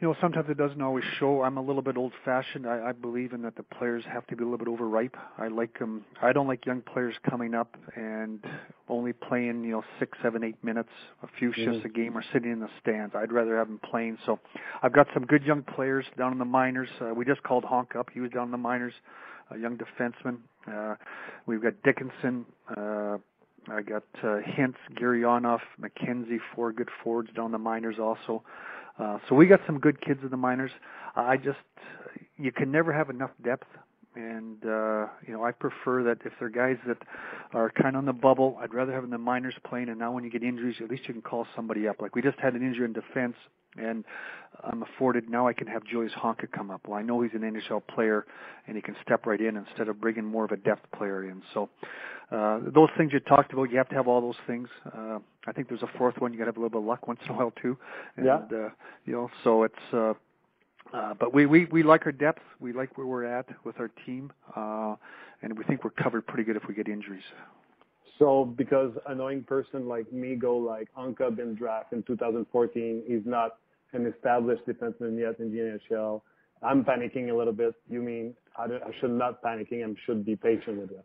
you know, sometimes it doesn't always show. I'm a little bit old-fashioned. I, I believe in that the players have to be a little bit overripe. I like them. I don't like young players coming up and only playing, you know, six, seven, eight minutes, a few shifts mm-hmm. a game, or sitting in the stands. I'd rather have them playing. So, I've got some good young players down in the minors. Uh, we just called Honk up. He was down in the minors, a young defenseman. Uh, we've got Dickinson. Uh, I got uh, Hintz, Gurianov, McKenzie, four good forwards down the minors also. Uh, so we got some good kids in the minors. I just you can never have enough depth, and uh, you know I prefer that if they're guys that are kind of on the bubble, I'd rather have them in the minors playing. And now when you get injuries, at least you can call somebody up. Like we just had an injury in defense, and I'm afforded now I can have Julius Honka come up. Well, I know he's an NHL player, and he can step right in instead of bringing more of a depth player in. So uh, those things you talked about, you have to have all those things. Uh, I think there's a fourth one. You got to have a little bit of luck once in a while too. And, yeah. Uh, you know, so it's. Uh, uh, but we, we we like our depth. We like where we're at with our team, uh, and we think we're covered pretty good if we get injuries. So, because annoying person like me go like Anka been drafted in 2014, he's not an established defenseman yet in the NHL. I'm panicking a little bit. You mean I, I should not panicking? I should be patient with it.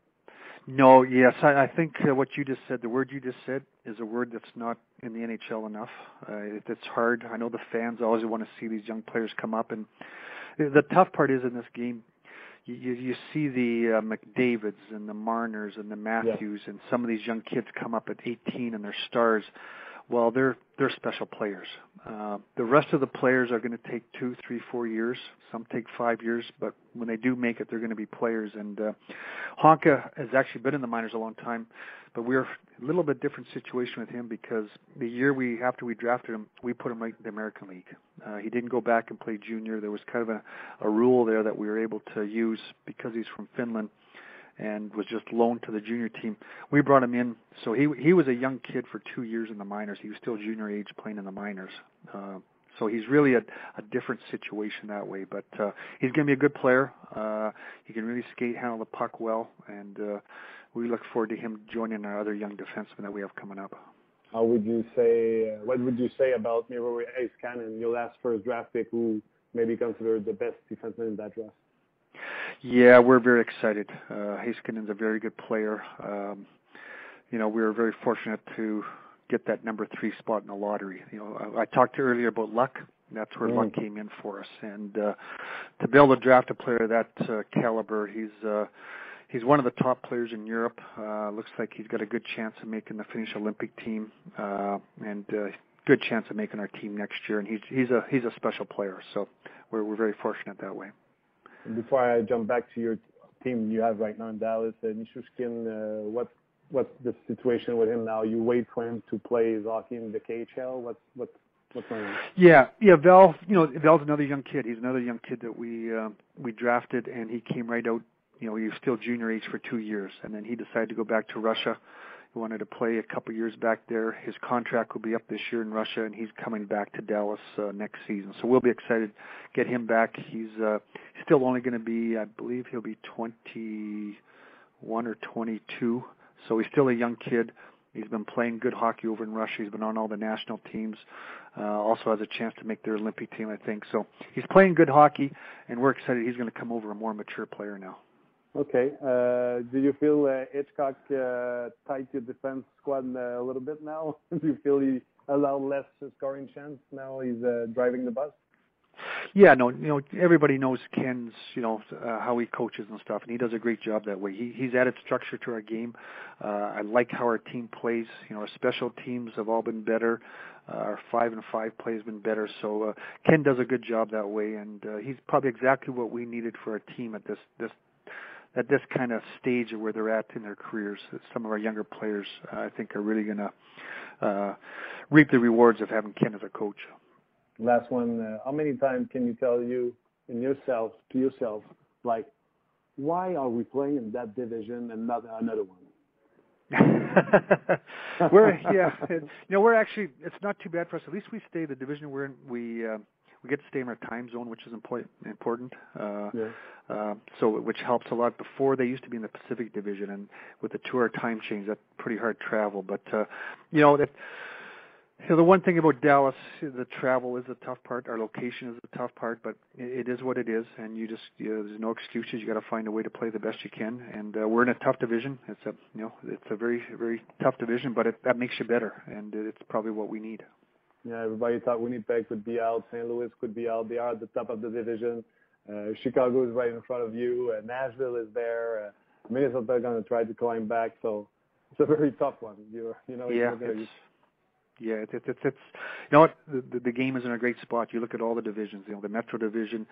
No, yes, I, I think uh, what you just said, the word you just said, is a word that's not in the NHL enough. Uh, it, it's hard. I know the fans always want to see these young players come up, and the tough part is in this game, you you, you see the uh, McDavid's and the Marners and the Matthews yeah. and some of these young kids come up at 18 and they're stars well, they're they're special players. Uh, the rest of the players are going to take two, three, four years. Some take five years, but when they do make it, they're going to be players. And uh, Honka has actually been in the minors a long time, but we're a little bit different situation with him because the year we after we drafted him, we put him right in the American League. Uh, he didn't go back and play junior. There was kind of a, a rule there that we were able to use because he's from Finland and was just loaned to the junior team. We brought him in, so he he was a young kid for two years in the minors. He was still junior age playing in the minors. Uh, so he's really a, a different situation that way. But uh, he's going to be a good player. Uh, he can really skate, handle the puck well, and uh, we look forward to him joining our other young defensemen that we have coming up. how would you say, uh, what would you say about Miro Heiskanen, your last first draft pick, who may be considered the best defenseman in that draft? Yeah, we're very excited. Uh, Heiskanen's a very good player. Um, you know, we were very fortunate to get that number three spot in the lottery. You know, I, I talked earlier about luck. That's where mm. luck came in for us, and uh, to be able to draft a player of that uh, caliber, he's uh, he's one of the top players in Europe. Uh, looks like he's got a good chance of making the Finnish Olympic team, uh, and uh, good chance of making our team next year. And he's he's a he's a special player, so we're we're very fortunate that way. Before I jump back to your team you have right now in Dallas, uh, Nichushkin, uh, what what's the situation with him now? You wait for him to play his hockey in the KHL. What's what's what's going on? Yeah, yeah. Val, you know, Val's another young kid. He's another young kid that we uh, we drafted, and he came right out you know, he was still junior age for two years, and then he decided to go back to Russia. He wanted to play a couple years back there. His contract will be up this year in Russia, and he's coming back to Dallas uh, next season. So we'll be excited to get him back. He's uh, still only going to be, I believe, he'll be 21 or 22. So he's still a young kid. He's been playing good hockey over in Russia. He's been on all the national teams. Uh, also has a chance to make their Olympic team, I think. So he's playing good hockey, and we're excited he's going to come over a more mature player now. Okay. Uh, do you feel uh, Hitchcock uh, tied your defense squad a little bit now? do you feel he allowed less scoring chance now? He's driving the bus. Yeah, no, you know, everybody knows Ken's, you know, uh, how he coaches and stuff, and he does a great job that way. He, he's added structure to our game. Uh, I like how our team plays. You know, our special teams have all been better. Uh, our five and five play has been better. So uh, Ken does a good job that way, and uh, he's probably exactly what we needed for our team at this this at this kind of stage of where they're at in their careers. Some of our younger players, uh, I think, are really going to uh, reap the rewards of having Ken as a coach. Last one. Uh, how many times can you tell you in yourself to yourself, like, why are we playing in that division and not another one? we're yeah, it, you know we're actually it's not too bad for us. At least we stay the division we're in. We uh, we get to stay in our time zone, which is important. Important. Uh, yeah. uh, so which helps a lot. Before they used to be in the Pacific Division, and with the two-hour time change, that's pretty hard travel. But uh, you know that. You know, the one thing about Dallas, the travel is the tough part. Our location is the tough part, but it is what it is, and you just you know, there's no excuses. You got to find a way to play the best you can, and uh, we're in a tough division. It's a you know it's a very very tough division, but it, that makes you better, and it's probably what we need. Yeah, everybody thought Winnipeg could be out, St. Louis could be out. They are at the top of the division. Uh, Chicago is right in front of you. Uh, Nashville is there. Uh, Minnesota going to try to climb back. So it's a very tough one. You're, you know, yeah, it's, yeah, it's, it's, it's, you know what, the, the game is in a great spot. You look at all the divisions, you know, the Metro division,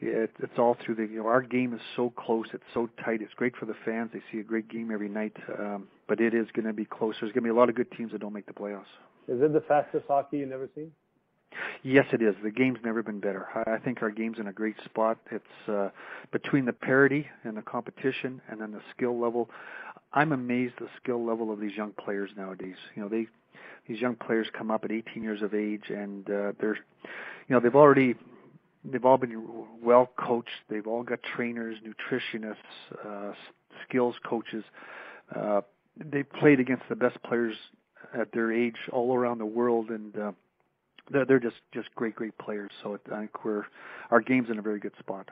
it, it's all through the, you know, our game is so close, it's so tight. It's great for the fans. They see a great game every night. Um, but it is going to be close. There's going to be a lot of good teams that don't make the playoffs. Is it the fastest hockey you've ever seen? Yes, it is. The game's never been better. I think our game's in a great spot. It's uh, between the parity and the competition, and then the skill level. I'm amazed the skill level of these young players nowadays. You know, they these young players come up at 18 years of age, and uh, they're, you know, they've already they've all been well coached. They've all got trainers, nutritionists, uh, skills coaches. Uh, they played against the best players at their age all around the world, and uh, they're they're just just great great players. So I think we're our game's in a very good spot.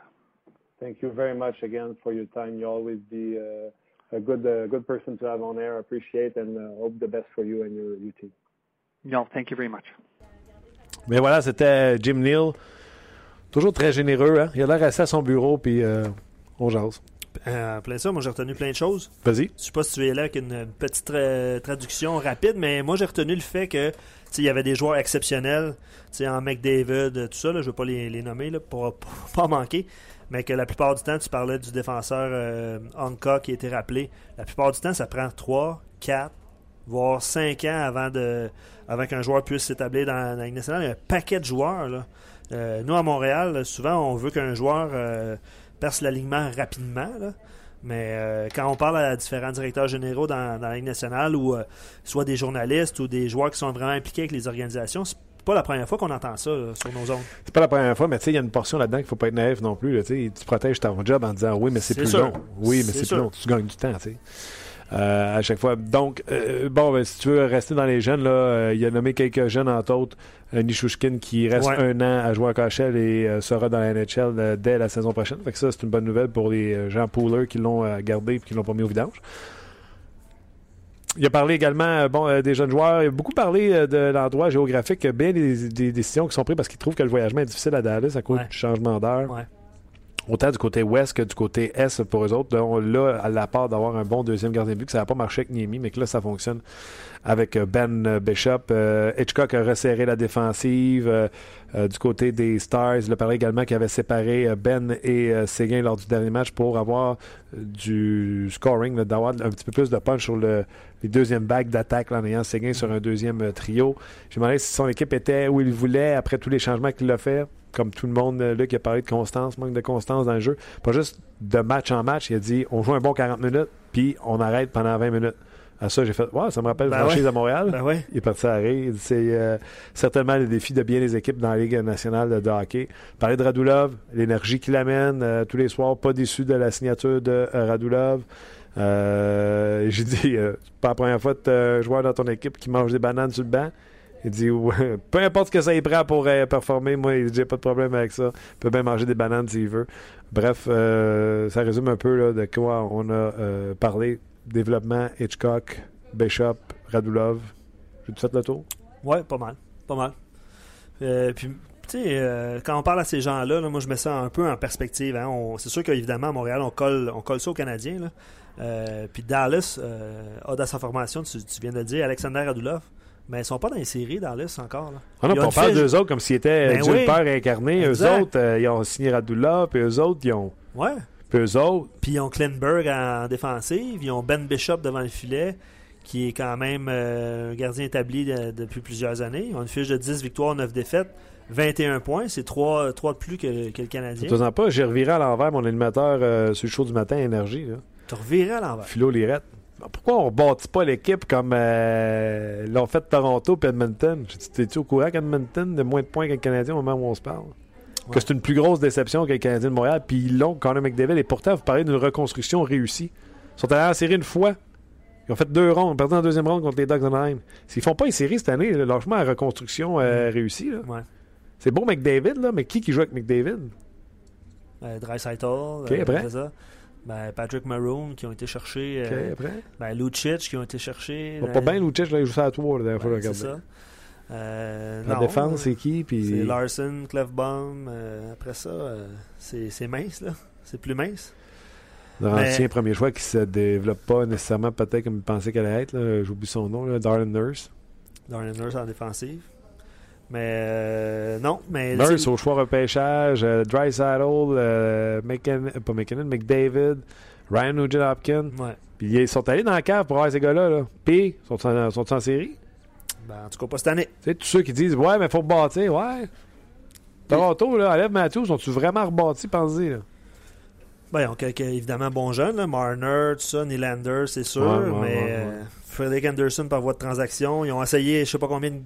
Thank you very much again for your time. You always be uh, a good uh, good person to have on air. I appreciate and uh, hope the best for you and your, your team. No, thank you very much. Mais voilà, c'était Jim Neal. Toujours très généreux. Hein? Il a l'air assis à son bureau, puis euh, on jase. Euh, plein ça, moi j'ai retenu plein de choses. Vas-y. Je sais pas si tu es là avec une petite traduction rapide, mais moi j'ai retenu le fait que il y avait des joueurs exceptionnels, en McDavid, tout ça, là, je veux pas les, nommer là, pour, pas manquer, mais que la plupart du temps, tu parlais du défenseur euh, Anka qui a été rappelé. La plupart du temps, ça prend 3, 4, voire 5 ans avant de avant qu'un joueur puisse s'établir dans, la Ligue nationale. Il y a un paquet de joueurs. Là. Euh, nous, à Montréal, souvent, on veut qu'un joueur euh, perce l'alignement rapidement. Mais euh, quand on parle à différents directeurs généraux dans, la Ligue nationale ou euh, soit des journalistes ou des joueurs qui sont vraiment impliqués avec les organisations, c'est pas la première fois qu'on entend ça sur nos zones. C'est pas la première fois, mais tu sais, il y a une portion là-dedans qu'il faut pas être naïf non plus. tu protèges ton job en disant oui, mais c'est plus long. Oui, mais c'est plus long. Tu gagnes du temps. À chaque fois. Donc, bon, ben, si tu veux rester dans les jeunes, là, il a nommé quelques jeunes, entre autres, Nishushkin qui reste un an à jouer à KHL et sera dans la NHL dès la saison prochaine. Fait que ça, c'est une bonne nouvelle pour les gens poolers qui l'ont gardé et qui l'ont pas mis au vidange. Il a parlé également euh, bon, euh, des jeunes joueurs. Il a beaucoup parlé euh, de l'endroit géographique. Bien des, décisions qui sont prises parce qu'il trouve que le voyagement est difficile à Dallas à cause du changement d'heure. Autant du côté ouest que du côté est pour eux autres. là, à la part d'avoir un bon deuxième gardien de but, ça n'a pas marché avec Niemi, mais que là, ça fonctionne avec Ben Bishop. Hitchcock a resserré la défensive. du côté des Stars, il a parlé également qu'il avait séparé Ben et Séguin lors du dernier match pour avoir du scoring, d'avoir un petit peu plus de punch sur le, les deuxièmes bagues d'attaque en ayant Séguin sur un deuxième euh, trio. Je me demandais si son équipe était où il voulait après tous les changements qu'il a fait. Comme tout le monde euh, là, qui a parlé de constance, manque de constance dans le jeu. Pas juste de match en match. Il a dit on joue un bon 40 minutes, puis on arrête pendant 20 minutes. À ça, j'ai fait wow, ça me rappelle ben franchise à Montréal. Ben ouais. Il est parti à C'est euh, certainement le défi de bien les équipes dans la Ligue nationale de hockey. Parler de Radulov, l'énergie qu'il amène tous les soirs, pas déçu de la signature de Radulov. Euh, j'ai dit, euh, c'est pas la première fois que tu joueur dans ton équipe qui mange des bananes sur le banc. Il dit, peu importe ce que ça y prend pour euh, performer, moi, il dit, pas de problème avec ça. Il peut bien manger des bananes s'il veut. Bref, ça résume un peu là, de quoi on a parlé. Développement, Hitchcock, Bishop, Radulov. J'ai tout fait le tour? Ouais, pas mal. Pas mal. puis, tu sais, quand on parle à ces gens-là, moi, je mets ça un peu en perspective. Hein. C'est sûr qu'évidemment, à Montréal, on colle, on colle ça aux Canadiens. Euh, puis Dallas euh, a sa formation, tu, viens de le dire, Alexander Radulov. Mais ils sont pas dans les séries, Dallas, encore. Là. Ah non, on parle d'eux autres comme s'ils étaient ben Dieu père incarné. Eux autres, euh, ils ont signé Radulov, puis eux autres, ils ont. Ouais. Puis eux autres. Puis ils ont Klinberg en défensive. Ils ont Ben Bishop devant le filet, qui est quand même un gardien établi depuis plusieurs années. Ils ont une fiche de 10 victoires, 9 défaites. 21 points, c'est 3, 3 de plus que, que le Canadien. Ne pas, j'ai reviré à l'envers mon animateur sur le show du matin, Énergie. Tu revirais à l'envers. Philo Lirette. Pourquoi on ne rebâtit pas l'équipe comme euh, l'ont fait Toronto et Edmonton? T'es-tu au courant qu'Edmonton a moins de points qu'un Canadien au moment où on se parle? Que c'est une plus grosse déception que le Canadien de Montréal. Puis ils l'ont, Conor McDavid. Et pourtant, vous parlez d'une reconstruction réussie. Ils sont allés en série une fois. Ils ont fait deux rondes, perdu en deuxième ronde contre les Ducks Anaheim. S'ils font pas une série cette année, largement la reconstruction euh, mm. réussie. C'est bon McDavid, là, mais qui qui joue avec McDavid? Euh, Dreisaitl. OK, après? Ben, Patrick Maroon qui ont été cherchés. Euh, ben, Lucic qui ont été cherchés. Pas bien Lucic, là, il joue ça à toi la dernière fois. C'est ça. Euh, la défense, c'est qui puis... C'est Larson, Clefbaum. Euh, après ça, c'est mince, là. C'est plus mince. L'ancien premier choix qui se développe pas nécessairement peut-être comme il pensait qu'elle allait être. J'oublie son nom, là, Darren Nurse. Darren Nurse en défensive. Mais euh, non, mais. Nurse au choix repêchage, euh, Dry Saddle, euh, pas McKinnon, McDavid, Ryan Nugent Hopkins. Ouais. Puis ils sont allés dans la cave pour avoir ces gars-là. Là. Puis, sont en, sont en série? Ben, en tout cas, pas cette année. Tu sais, tous ceux qui disent, ouais, mais faut bâtir, ouais. Toronto, là, Alev Matthews, sont-tu vraiment rebâtis, pensez là? Ben, ils ont quelques, évidemment, bons jeunes, là. Marner, tout ça, Nylander, c'est sûr. mais euh, Frederick Anderson par voie de transaction. Ils ont essayé, je sais pas combien de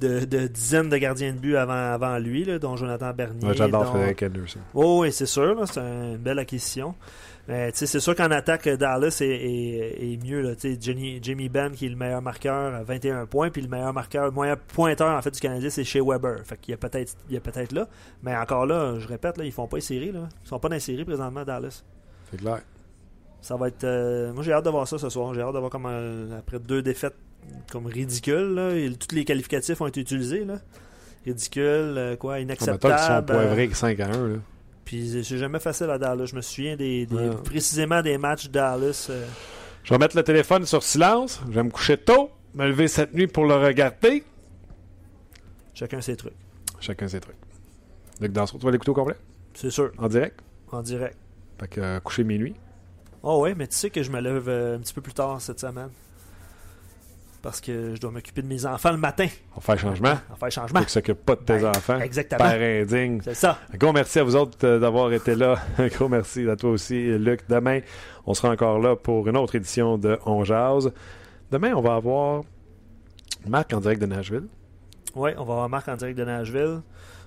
de, dizaines de gardiens de but avant, avant lui, là, dont Jonathan Bernier. J'adore Frédéric Anderson. Oh, oui, c'est sûr. C'est une belle acquisition. Mais c'est sûr qu'en attaque, Dallas est, est, mieux. Là, Jenny, Jamie Benn, qui est le meilleur marqueur à 21 points, puis le meilleur marqueur, le meilleur pointeur en fait du Canadien, c'est chez Weber. Fait qu'il y a peut-être peut là. Mais encore là, je répète, là, ils font pas les séries. Là. Ils sont pas dans les séries présentement, Dallas. C'est clair. Ça va être. Euh, moi, j'ai hâte de voir ça ce soir. J'ai hâte de voir comment, après deux défaites comme ridicule. Là. Et, tous les qualificatifs ont été utilisés. Là. Ridicule, euh, quoi, inacceptable. Ils sont poivrés 5 à 1. Là. Puis c'est jamais facile à Dallas. Je me souviens des, précisément des matchs Dallas. Euh. Je vais mettre le téléphone sur silence. Je vais me coucher tôt, me lever cette nuit pour le regarder. Chacun ses trucs. Chacun ses trucs. Luc Dansereau, tu vas l'écouter au complet? C'est sûr. En direct? En direct. Fait que euh, coucher minuit. Oh ouais, mais tu sais que je me lève un petit peu plus tard cette semaine parce que je dois m'occuper de mes enfants le matin. On fait un changement. On fait un changement. Tu s'occupe pas de tes ben, enfants. Exactement. Père indigne. C'est ça. Un gros merci à vous autres euh, d'avoir été là. Un gros merci à toi aussi, Luc. Demain, on sera encore là pour une autre édition de On Jazz. Demain, on va avoir Marc en direct de Nashville. Oui, on va avoir Marc en direct de Nashville.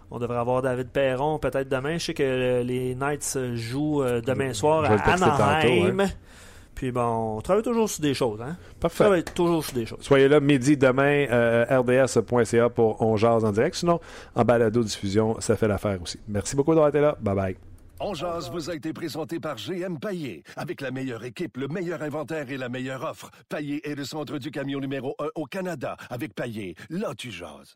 On devrait avoir David Perron peut-être demain. Je sais que les Knights jouent euh, demain soir à Anaheim. Puis bon, on travaille toujours sur des choses. Hein? Parfait. On travaille toujours sur des choses. Soyez là midi demain, euh, rds.ca pour On Jase en direct. Sinon, en balado-diffusion, ça fait l'affaire aussi. Merci beaucoup d'avoir été là. Bye bye. On Jase vous a été présenté par GM Paillé. Avec la meilleure équipe, le meilleur inventaire et la meilleure offre. Paillé est le centre du camion numéro 1 au Canada. Avec Paillé, là tu jases.